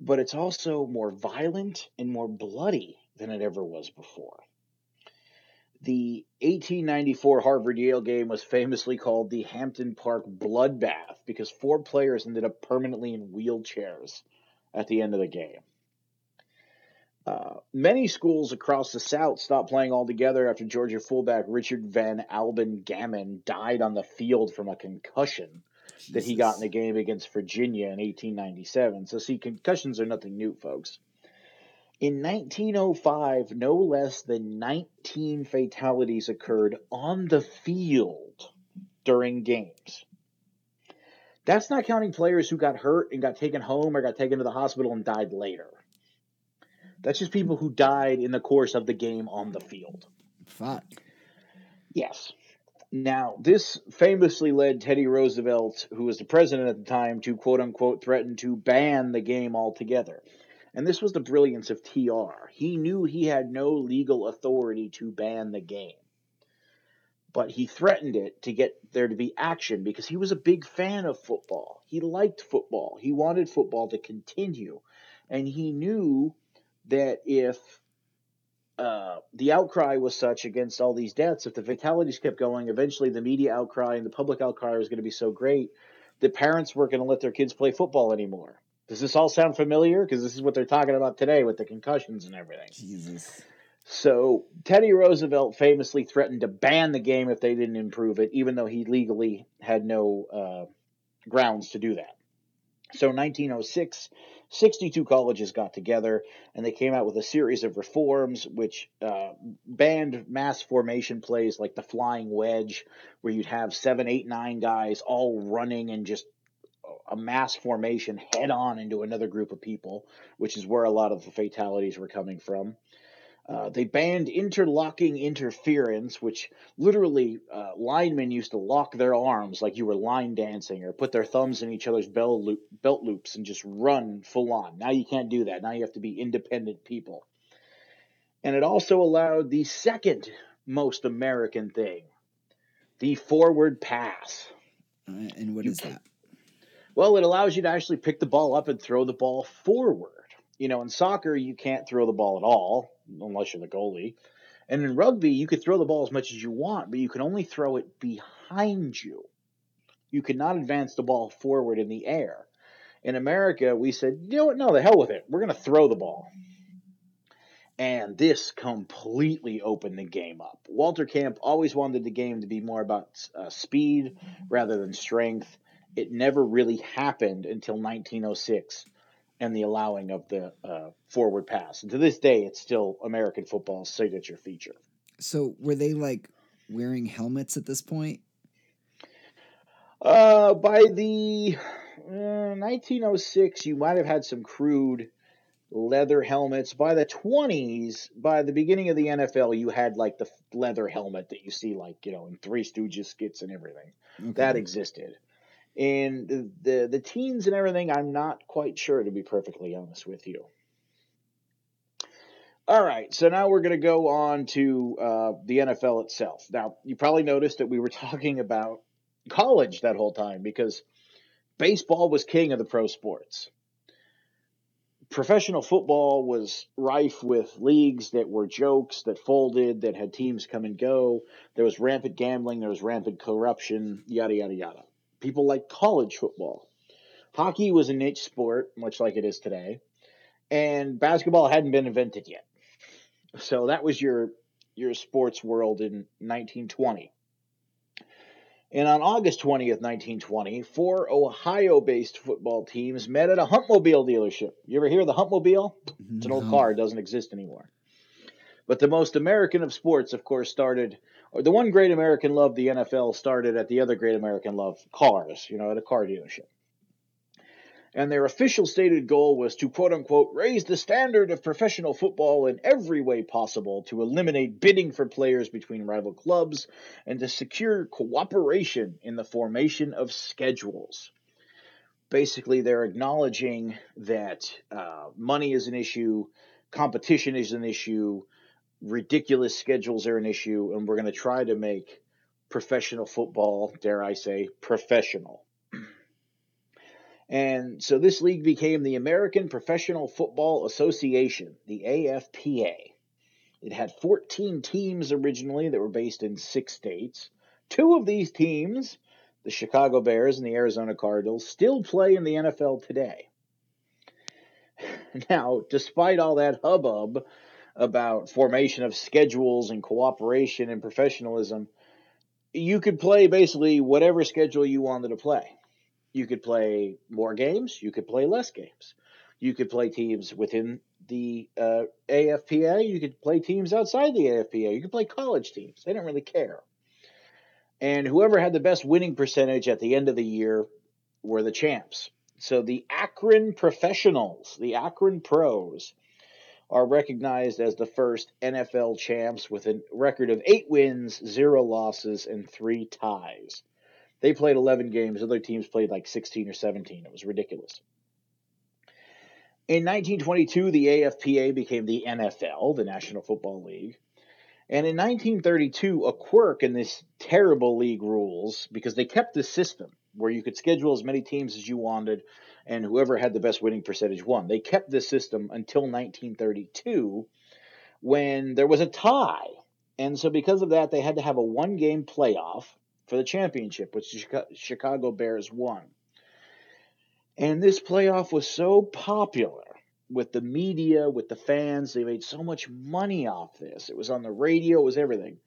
But it's also more violent and more bloody than it ever was before. The 1894 Harvard Yale game was famously called the Hampden Park Bloodbath because four players ended up permanently in wheelchairs at the end of the game. Uh, many schools across the South stopped playing altogether after Georgia fullback Richard Vonalbade Gammon died on the field from a concussion that he got in the game against Virginia in 1897. So, see, concussions are nothing new, folks. In 1905, no less than 19 fatalities occurred on the field during games. That's not counting players who got hurt and got taken home or got taken to the hospital and died later. That's just people who died in the course of the game on the field. Fuck. Yes. Now, this famously led Teddy Roosevelt, who was the president at the time, to quote unquote threaten to ban the game altogether. And this was the brilliance of TR. He knew he had no legal authority to ban the game. But he threatened it to get there to be action because he was a big fan of football. He liked football. He wanted football to continue. And he knew that if uh, the outcry was such against all these deaths, if the fatalities kept going, eventually the media outcry and the public outcry was going to be so great that parents weren't going to let their kids play football anymore. Does this all sound familiar? Because this is what they're talking about today with the concussions and everything. Jesus. So Teddy Roosevelt famously threatened to ban the game if they didn't improve it, even though he legally had no uh, grounds to do that. So 1906, 62 colleges got together and they came out with a series of reforms which uh, banned mass formation plays like the flying wedge, where you'd have seven, eight, nine guys all running and just a mass formation head on into another group of people, which is where a lot of the fatalities were coming from. Uh, they banned interlocking interference, which literally uh, linemen used to lock their arms like you were line dancing or put their thumbs in each other's belt, loop, belt loops and just run full on. Now you can't do that. Now you have to be independent people. And it also allowed the second most American thing the forward pass. Uh, and what you is that? Well, it allows you to actually pick the ball up and throw the ball forward. You know, in soccer, you can't throw the ball at all unless you're the goalie. And in rugby, you could throw the ball as much as you want, but you can only throw it behind you. You cannot advance the ball forward in the air. In America, we said, you know what? No, the hell with it. We're going to throw the ball. And this completely opened the game up. Walter Camp always wanted the game to be more about uh, speed rather than strength it never really happened until 1906 and the allowing of the uh, forward pass. And to this day, it's still American football's signature feature. So, were they like wearing helmets at this point? Uh, by the uh, 1906, you might have had some crude leather helmets. By the 20s, by the beginning of the NFL, you had like the leather helmet that you see, like, you know, in Three Stooges skits and everything. Okay. That existed. And the, the, the teens and everything, I'm not quite sure to be perfectly honest with you. All right, so now we're going to go on to uh, the NFL itself. Now, you probably noticed that we were talking about college that whole time because baseball was king of the pro sports. Professional football was rife with leagues that were jokes, that folded, that had teams come and go. There was rampant gambling, there was rampant corruption, yada, yada, yada. People like college football. Hockey was a niche sport, much like it is today, and basketball hadn't been invented yet. So that was your your sports world in 1920. And on August 20th, 1920, four Ohio based football teams met at a Hupmobile dealership. You ever hear of the Hupmobile? It's an old car, it doesn't exist anymore. But the most American of sports, of course, started the one great American love, the NFL, started at the other great American love, cars, you know, at a car dealership. And their official stated goal was to quote unquote raise the standard of professional football in every way possible to eliminate bidding for players between rival clubs and to secure cooperation in the formation of schedules. Basically, they're acknowledging that uh, money is an issue, competition is an issue, ridiculous schedules are an issue, and we're going to try to make professional football, dare I say, professional. And so this league became the American Professional Football Association, the AFPA. It had 14 teams originally that were based in six states. Two of these teams, the Chicago Bears and the Arizona Cardinals, still play in the NFL today. Now, despite all that hubbub about formation of schedules and cooperation and professionalism, you could play basically whatever schedule you wanted to play. You could play more games, you could play less games. You could play teams within the uh, AFPA. You could play teams outside the AFPA. You could play college teams. They didn't really care. And whoever had the best winning percentage at the end of the year were the champs. So the Akron Professionals, the Akron Pros, are recognized as the first NFL champs with a record of eight wins, zero losses, and three ties. They played 11 games. Other teams played like 16 or 17. It was ridiculous. In 1922, the AFPA became the NFL, the National Football League. And in 1932, a quirk in this terrible league rules, because they kept this system where you could schedule as many teams as you wanted, and whoever had the best winning percentage won. They kept this system until 1932 when there was a tie. And so, because of that, they had to have a one game playoff for the championship, which the Chicago Bears won. And this playoff was so popular with the media, with the fans. They made so much money off this. It was on the radio, it was everything.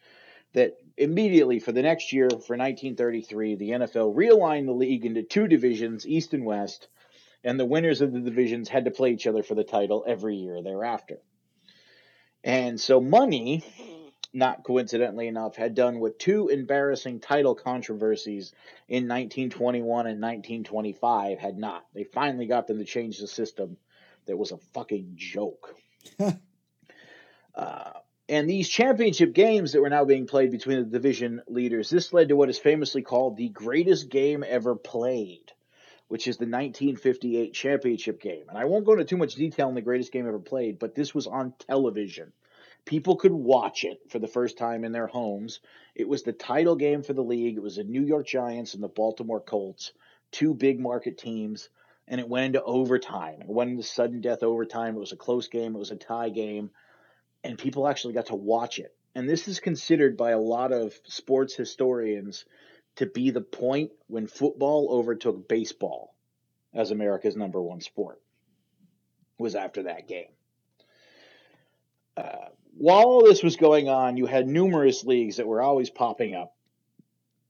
That immediately for the next year, for 1933, the NFL realigned the league into two divisions, East and West, and the winners of the divisions had to play each other for the title every year thereafter. And so money, not coincidentally enough, had done what two embarrassing title controversies in 1921 and 1925 had not. They finally got them to change the system that was a fucking joke. uh, and these championship games that were now being played between the division leaders, this led to what is famously called the greatest game ever played, which is the 1958 championship game. And I won't go into too much detail on the greatest game ever played, but this was on television. People could watch it for the first time in their homes. It was the title game for the league. It was the New York Giants and the Baltimore Colts, two big market teams and it went into overtime. It went into sudden death overtime. It was a close game. It was a tie game, and people actually got to watch it. And this is considered by a lot of sports historians to be the point when football overtook baseball as America's number one sport. Was after that game. Uh, while all this was going on, you had numerous leagues that were always popping up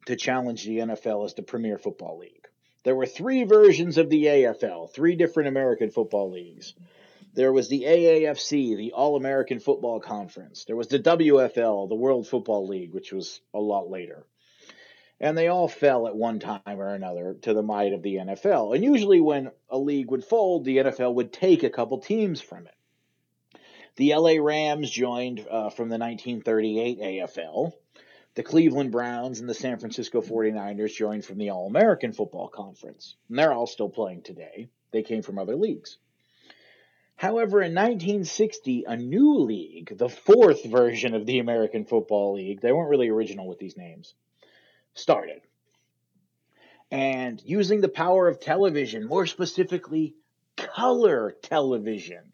to challenge the NFL as the premier football league. There were three versions of the AFL, three different American football leagues. There was the AAFC, the All American Football Conference. There was the WFL, the World Football League, which was a lot later. And they all fell at one time or another to the might of the NFL. And usually, when a league would fold, the NFL would take a couple teams from it. The LA Rams joined uh, from the 1938 AFL. The Cleveland Browns and the San Francisco 49ers joined from the All American Football Conference, and they're all still playing today. They came from other leagues. However, in 1960, a new league, the fourth version of the American Football League, they weren't really original with these names, started. And using the power of television, more specifically, color television,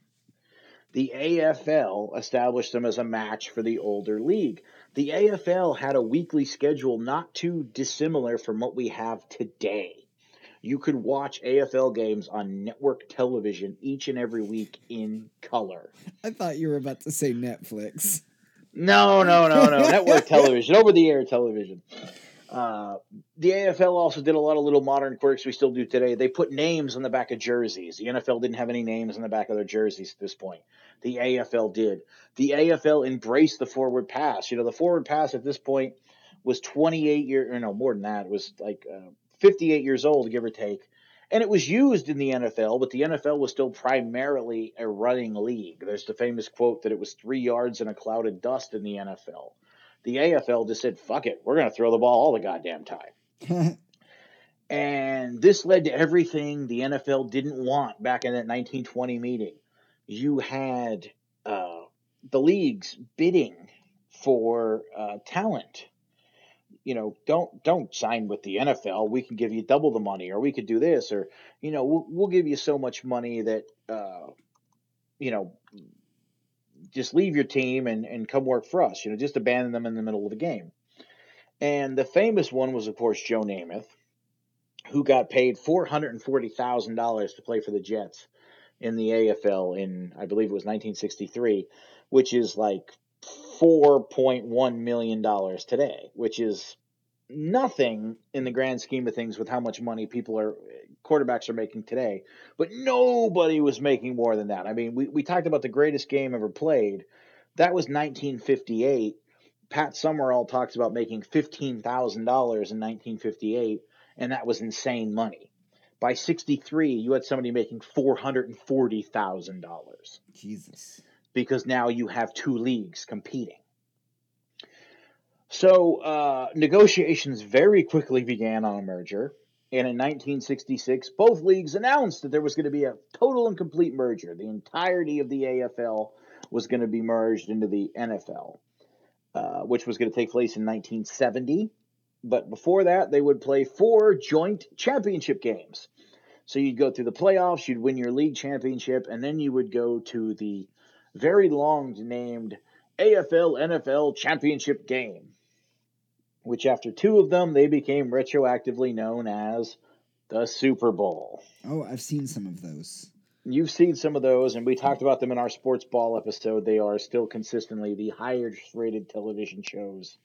the AFL established them as a match for the older league. The AFL had a weekly schedule not too dissimilar from what we have today. You could watch AFL games on network television each and every week in color. I thought you were about to say Netflix. No, no, no, no. network television, over the air television. Uh, the AFL also did a lot of little modern quirks we still do today. They put names on the back of jerseys. The NFL didn't have any names on the back of their jerseys at this point. The AFL did. The AFL embraced the forward pass. You know, the forward pass at this point was 28 years, or no, more than that. It was like uh, 58 years old, give or take. And it was used in the NFL, but the NFL was still primarily a running league. There's the famous quote that it was three yards in a cloud of dust in the NFL. The AFL just said, fuck it, we're going to throw the ball all the goddamn time. and this led to everything the NFL didn't want back in that 1920 meeting. You had uh, the leagues bidding for uh, talent. You know, don't don't sign with the NFL. We can give you double the money, or we could do this, or you know, we'll, we'll give you so much money that uh, you know just leave your team and, and come work for us. You know, just abandon them in the middle of the game. And the famous one was, of course, Joe Namath, who got paid four hundred and forty thousand dollars to play for the Jets in the AFL in, I believe it was 1963, which is like four point one million dollars today, which is nothing in the grand scheme of things with how much money people are quarterbacks are making today. But nobody was making more than that. I mean, we, we talked about the greatest game ever played. That was 1958. Pat Summerall talks about making $15,000 in 1958, and that was insane money. By 63, you had somebody making $440,000. Jesus. Because now you have two leagues competing. So uh, negotiations very quickly began on a merger. And in 1966, both leagues announced that there was going to be a total and complete merger. The entirety of the AFL was going to be merged into the NFL, uh, which was going to take place in 1970. But before that, they would play four joint championship games. So you'd go through the playoffs, you'd win your league championship, and then you would go to the very long named AFL NFL championship game which after two of them, they became retroactively known as the Super Bowl. Oh, I've seen some of those. You've seen some of those, and we talked about them in our sports ball episode. They are still consistently the highest rated television shows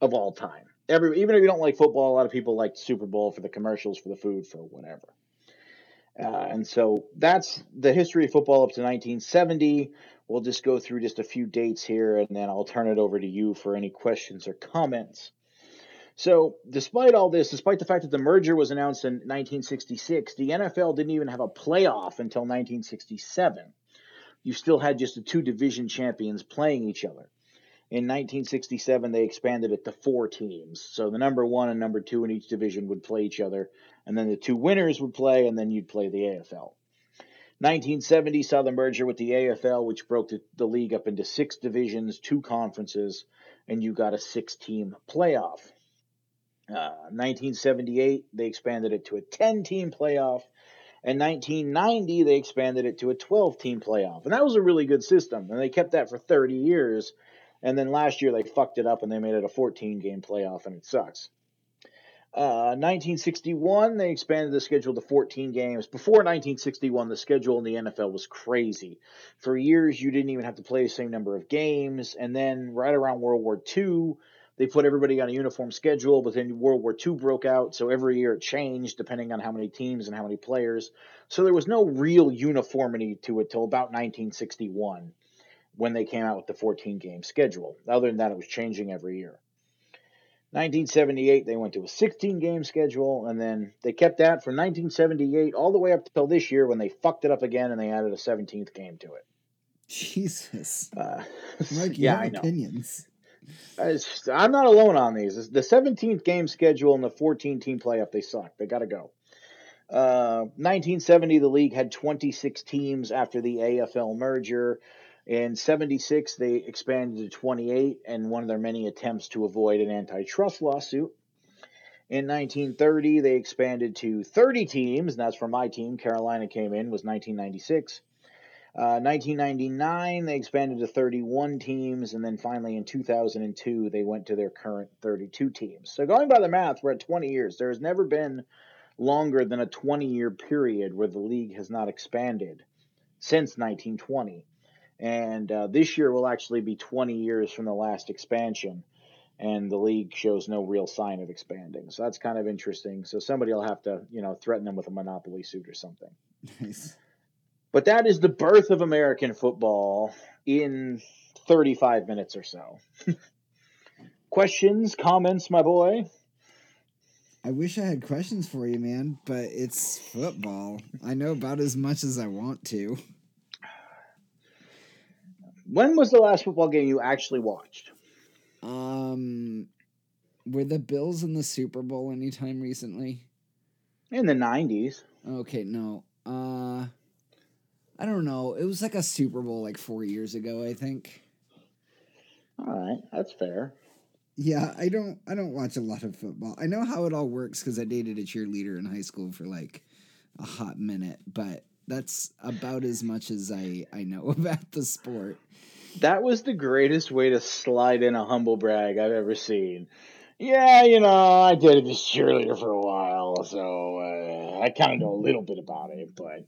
of all time. Every, even if you don't like football, a lot of people like Super Bowl for the commercials, for the food, for whatever. Uh, and so that's the history of football up to 1970. We'll just go through just a few dates here, and then I'll turn it over to you for any questions or comments. So, despite all this, despite the fact that the merger was announced in 1966, the NFL didn't even have a playoff until 1967. You still had just the two division champions playing each other. In 1967, they expanded it to four teams. So the number one and number two in each division would play each other, and then the two winners would play, and then you'd play the AFL. 1970 saw the merger with the AFL, which broke the, the league up into six divisions, two conferences, and you got a six team playoff. 1978, uh, they expanded it to a 10 team playoff. In 1990, they expanded it to a 12 team playoff. And that was a really good system. And they kept that for 30 years. And then last year, they fucked it up and they made it a 14 game playoff, and it sucks. Uh, 1961, they expanded the schedule to 14 games. Before 1961, the schedule in the NFL was crazy. For years, you didn't even have to play the same number of games. And then, right around World War II, they put everybody on a uniform schedule, but then World War II broke out, so every year it changed depending on how many teams and how many players. So there was no real uniformity to it till about 1961 when they came out with the 14 game schedule. Other than that, it was changing every year. 1978, they went to a 16 game schedule, and then they kept that from 1978 all the way up till this year when they fucked it up again and they added a 17th game to it. Jesus. Uh, Mike, yeah, have opinions. I'm not alone on these. The 17th game schedule and the 14 team playoff, they suck. They got to go. Uh, 1970, the league had 26 teams after the AFL merger. In 76, they expanded to 28 and one of their many attempts to avoid an antitrust lawsuit. In 1930, they expanded to 30 teams, and that's for my team. Carolina came in, was 1996. 1999, uh, they expanded to 31 teams, and then finally in 2002, they went to their current 32 teams. So, going by the math, we're at 20 years. There has never been longer than a 20 year period where the league has not expanded since 1920. And uh, this year will actually be 20 years from the last expansion, and the league shows no real sign of expanding. So that's kind of interesting. So somebody will have to, you know, threaten them with a monopoly suit or something. Nice. But that is the birth of American football in 35 minutes or so. Questions, comments, my boy? I wish I had questions for you, man, but it's football. I know about as much as I want to. When was the last football game you actually watched? Um, were the Bills in the Super Bowl anytime recently? In the 90s. Okay, no. Uh I don't know. It was like a Super Bowl like four years ago, I think. All right, that's fair. Yeah, I don't. I don't watch a lot of football. I know how it all works because I dated a cheerleader in high school for like a hot minute, but that's about as much as I I know about the sport. That was the greatest way to slide in a humble brag I've ever seen. Yeah, you know, I dated this cheerleader for a while, so uh, I kind of know a little bit about it, but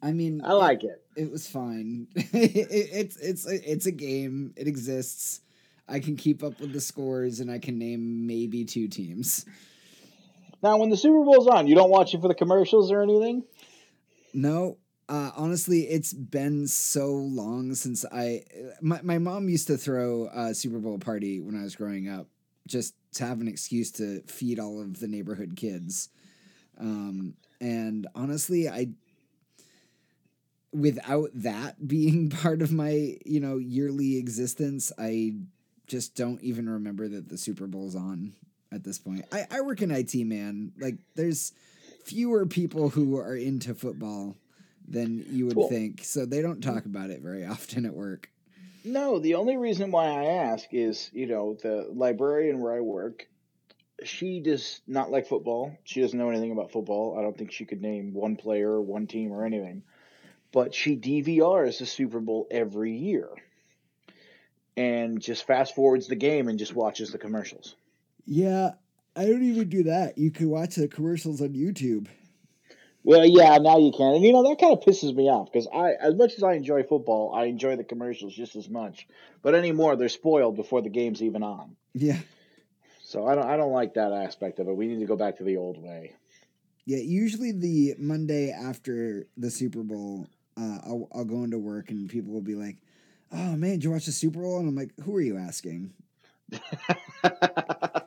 I mean, I like it. It, it was fine. it, it's it's it's a game. It exists. I can keep up with the scores, and I can name maybe two teams. Now, when the Super Bowl's on, you don't watch it for the commercials or anything. No, uh, honestly, it's been so long since I. My my mom used to throw a Super Bowl party when I was growing up, just to have an excuse to feed all of the neighborhood kids. Um, and honestly, I without that being part of my you know yearly existence, I just don't even remember that the Super Bowl's on at this point. I, I work in IT, man. Like, there's fewer people who are into football than you would Cool. think, so they don't talk about it very often at work. No, the only reason why I ask is, you know, the librarian where I work, she does not like football. She doesn't know anything about football. I don't think she could name one player, or one team, or anything. But she DVRs the Super Bowl every year and just fast forwards the game and just watches the commercials. Yeah, I don't even do that. You can watch the commercials on YouTube. Well, yeah, now you can. And, you know, that kind of pisses me off because I, as much as I enjoy football, I enjoy the commercials just as much. But anymore, they're spoiled before the game's even on. Yeah. So I don't, I don't like that aspect of it. We need to go back to the old way. Yeah, usually the Monday after the Super Bowl, uh, I'll, I'll go into work and people will be like, "Oh man, did you watch the Super Bowl?" And I'm like, "Who are you asking?"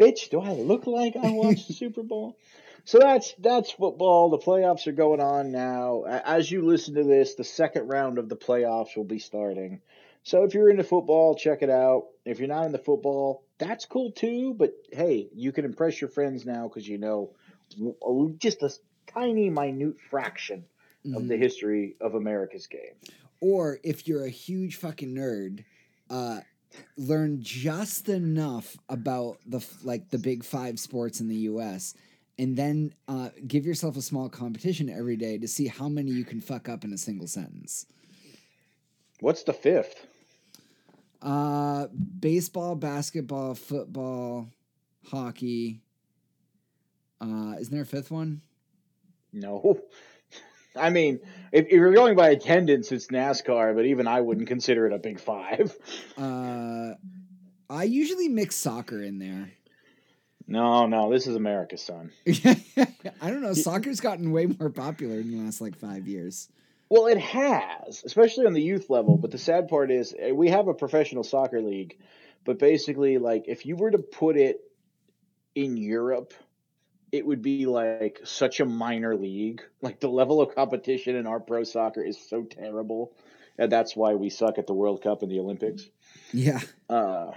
Bitch, do I look like I watched the Super Bowl? So that's that's football. The playoffs are going on now. As you listen to this, the second round of the playoffs will be starting. So if you're into football, check it out. If you're not into football, that's cool too. But hey, you can impress your friends now because you know just a tiny, minute fraction of the Mhm. history of America's game. Or if you're a huge fucking nerd, uh, learn just enough about the like the big five sports in the U.S. and then uh, give yourself a small competition every day to see how many you can fuck up in a single sentence. What's the fifth? Uh, baseball, basketball, football, hockey. Uh, isn't there a fifth one? No. I mean, if, if you're going by attendance, it's NASCAR, but even I wouldn't consider it a big five. Uh, I usually mix soccer in there. No, no, this is America, son. I don't know. Soccer's gotten way more popular in the last like five years. Well, it has, especially on the youth level. But the sad part is, eh, we have a professional soccer league, but basically, like, if you were to put it in Europe, it would be like such a minor league. Like, the level of competition in our pro soccer is so terrible. And that's why we suck at the World Cup and the Olympics. Yeah. Uh,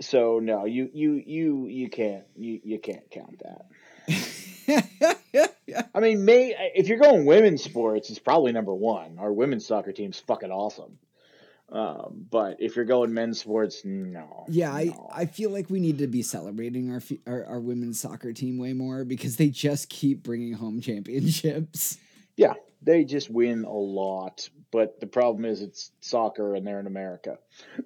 so no, you you you you can't you you can't count that. I mean, may if you're going women's sports, it's probably number one. Our women's soccer team's fucking awesome. Um, but if you're going men's sports, no. yeah, I, no. I feel like we need to be celebrating our, our our women's soccer team way more because they just keep bringing home championships. yeah, they just win a lot. But the problem is, it's soccer and they're in America.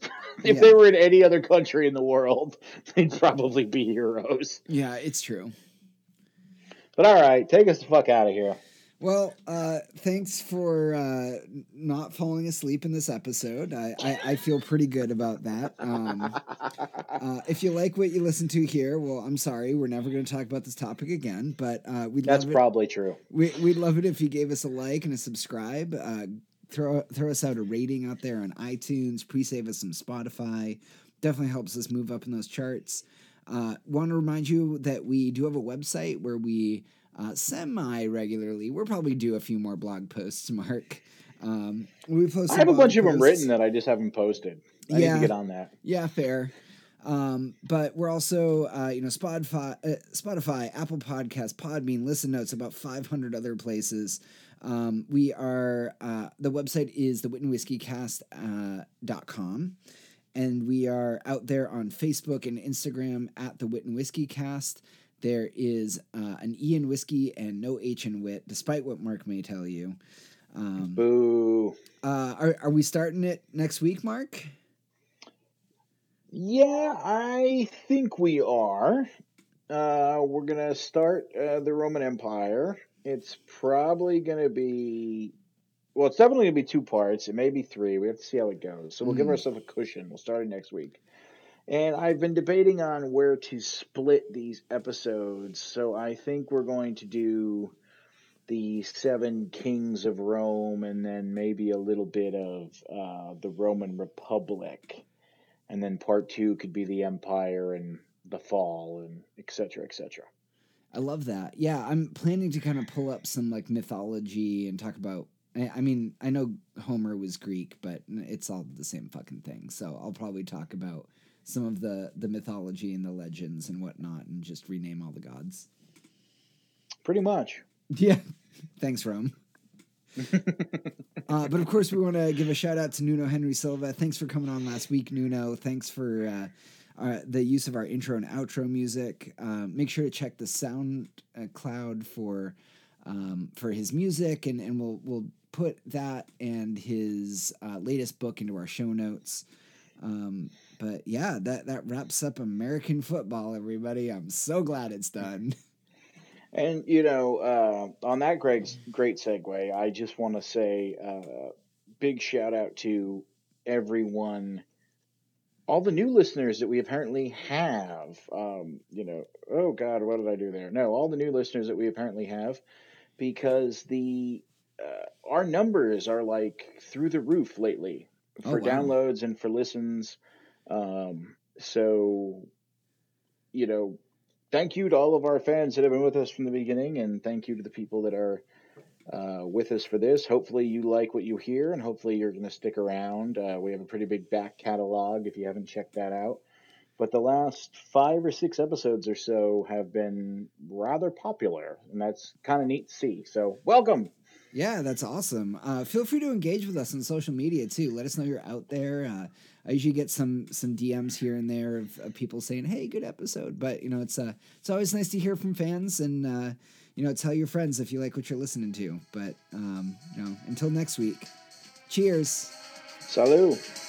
if Yeah. they were in any other country in the world, they'd probably be heroes. Yeah, it's true. But all right, take us the fuck out of here. Well, uh, thanks for uh, not falling asleep in this episode. I, I, I feel pretty good about that. Um, uh, if you like what you listen to here, well, I'm sorry, we're never going to talk about this topic again. But uh, we'd That's love it. probably true. We, we'd love it if you gave us a like and a subscribe. Uh, throw throw us out a rating out there on iTunes. Pre-save us some Spotify. Definitely helps us move up in those charts. Uh, Want to remind you that we do have a website where we uh, semi regularly. We'll probably do a few more blog posts, Mark. Um, we post. I have a bunch of them written that I just haven't posted. I need Yeah. to get on that. Yeah, fair. Um, but we're also, uh, you know, Spotify, uh, Spotify, Apple Podcasts, Podbean, Listen Notes, about 500 other places. Um, we are, uh, the website is the uh, dot com, and we are out there on Facebook and Instagram at the Wit and Whiskey Cast. There is uh, an E in whiskey and no H in wit, despite what Mark may tell you. Um, Boo. uh, are, are we starting it next week, Mark? Yeah, I think we are. Uh, we're gonna start uh, the Roman Empire. It's probably gonna be, well, it's definitely gonna be two parts. It may be three. We have to see how it goes. So we'll give Mhm. ourselves a cushion. We'll start it next week, And I've been debating on where to split these episodes. So I think we're going to do the seven kings of Rome and then maybe a little bit of uh, the Roman Republic. And then part two could be the empire and the fall and et cetera, et cetera. I love that. Yeah, I'm planning to kind of pull up some like mythology and talk about. I mean, I know Homer was Greek, but it's all the same fucking thing. So I'll probably talk about some of the the mythology and the legends and whatnot, and just rename all the gods. Pretty much. Yeah. Thanks, Rome. uh, but of course, we want to give a shout out to Nuno Henry Silva. Thanks for coming on last week, Nuno. Thanks for uh, uh, the use of our intro and outro music. Uh, make sure to check the Sound uh, Cloud for um, for his music, and, and we'll we'll put that and his uh, latest book into our show notes. Um, but yeah, that that wraps up American football. Everybody, I'm so glad it's done. And you know, uh, on that great great segue, I just want to say uh, big shout out to everyone, all the new listeners that we apparently have. Um, you know, oh God, what did I do there? No, all the new listeners that we apparently have, because the uh, our numbers are like through the roof lately for oh, wow. downloads and for listens. Um, so, you know, thank you to all of our fans that have been with us from the beginning, and thank you to the people that are uh, with us for this. Hopefully, you like what you hear, and hopefully, you're going to stick around. Uh, we have a pretty big back catalog if you haven't checked that out. But the last five or six episodes or so have been rather popular, and that's kind of neat to see. So, welcome. Yeah, that's awesome. Uh, feel free to engage with us on social media too. Let us know you're out there. Uh, I usually get some some DMs here and there of, of, people saying, "Hey, good episode." But you know, it's uh, it's always nice to hear from fans, and uh, you know, tell your friends if you like what you're listening to. But um, you know, until next week, cheers. Salut.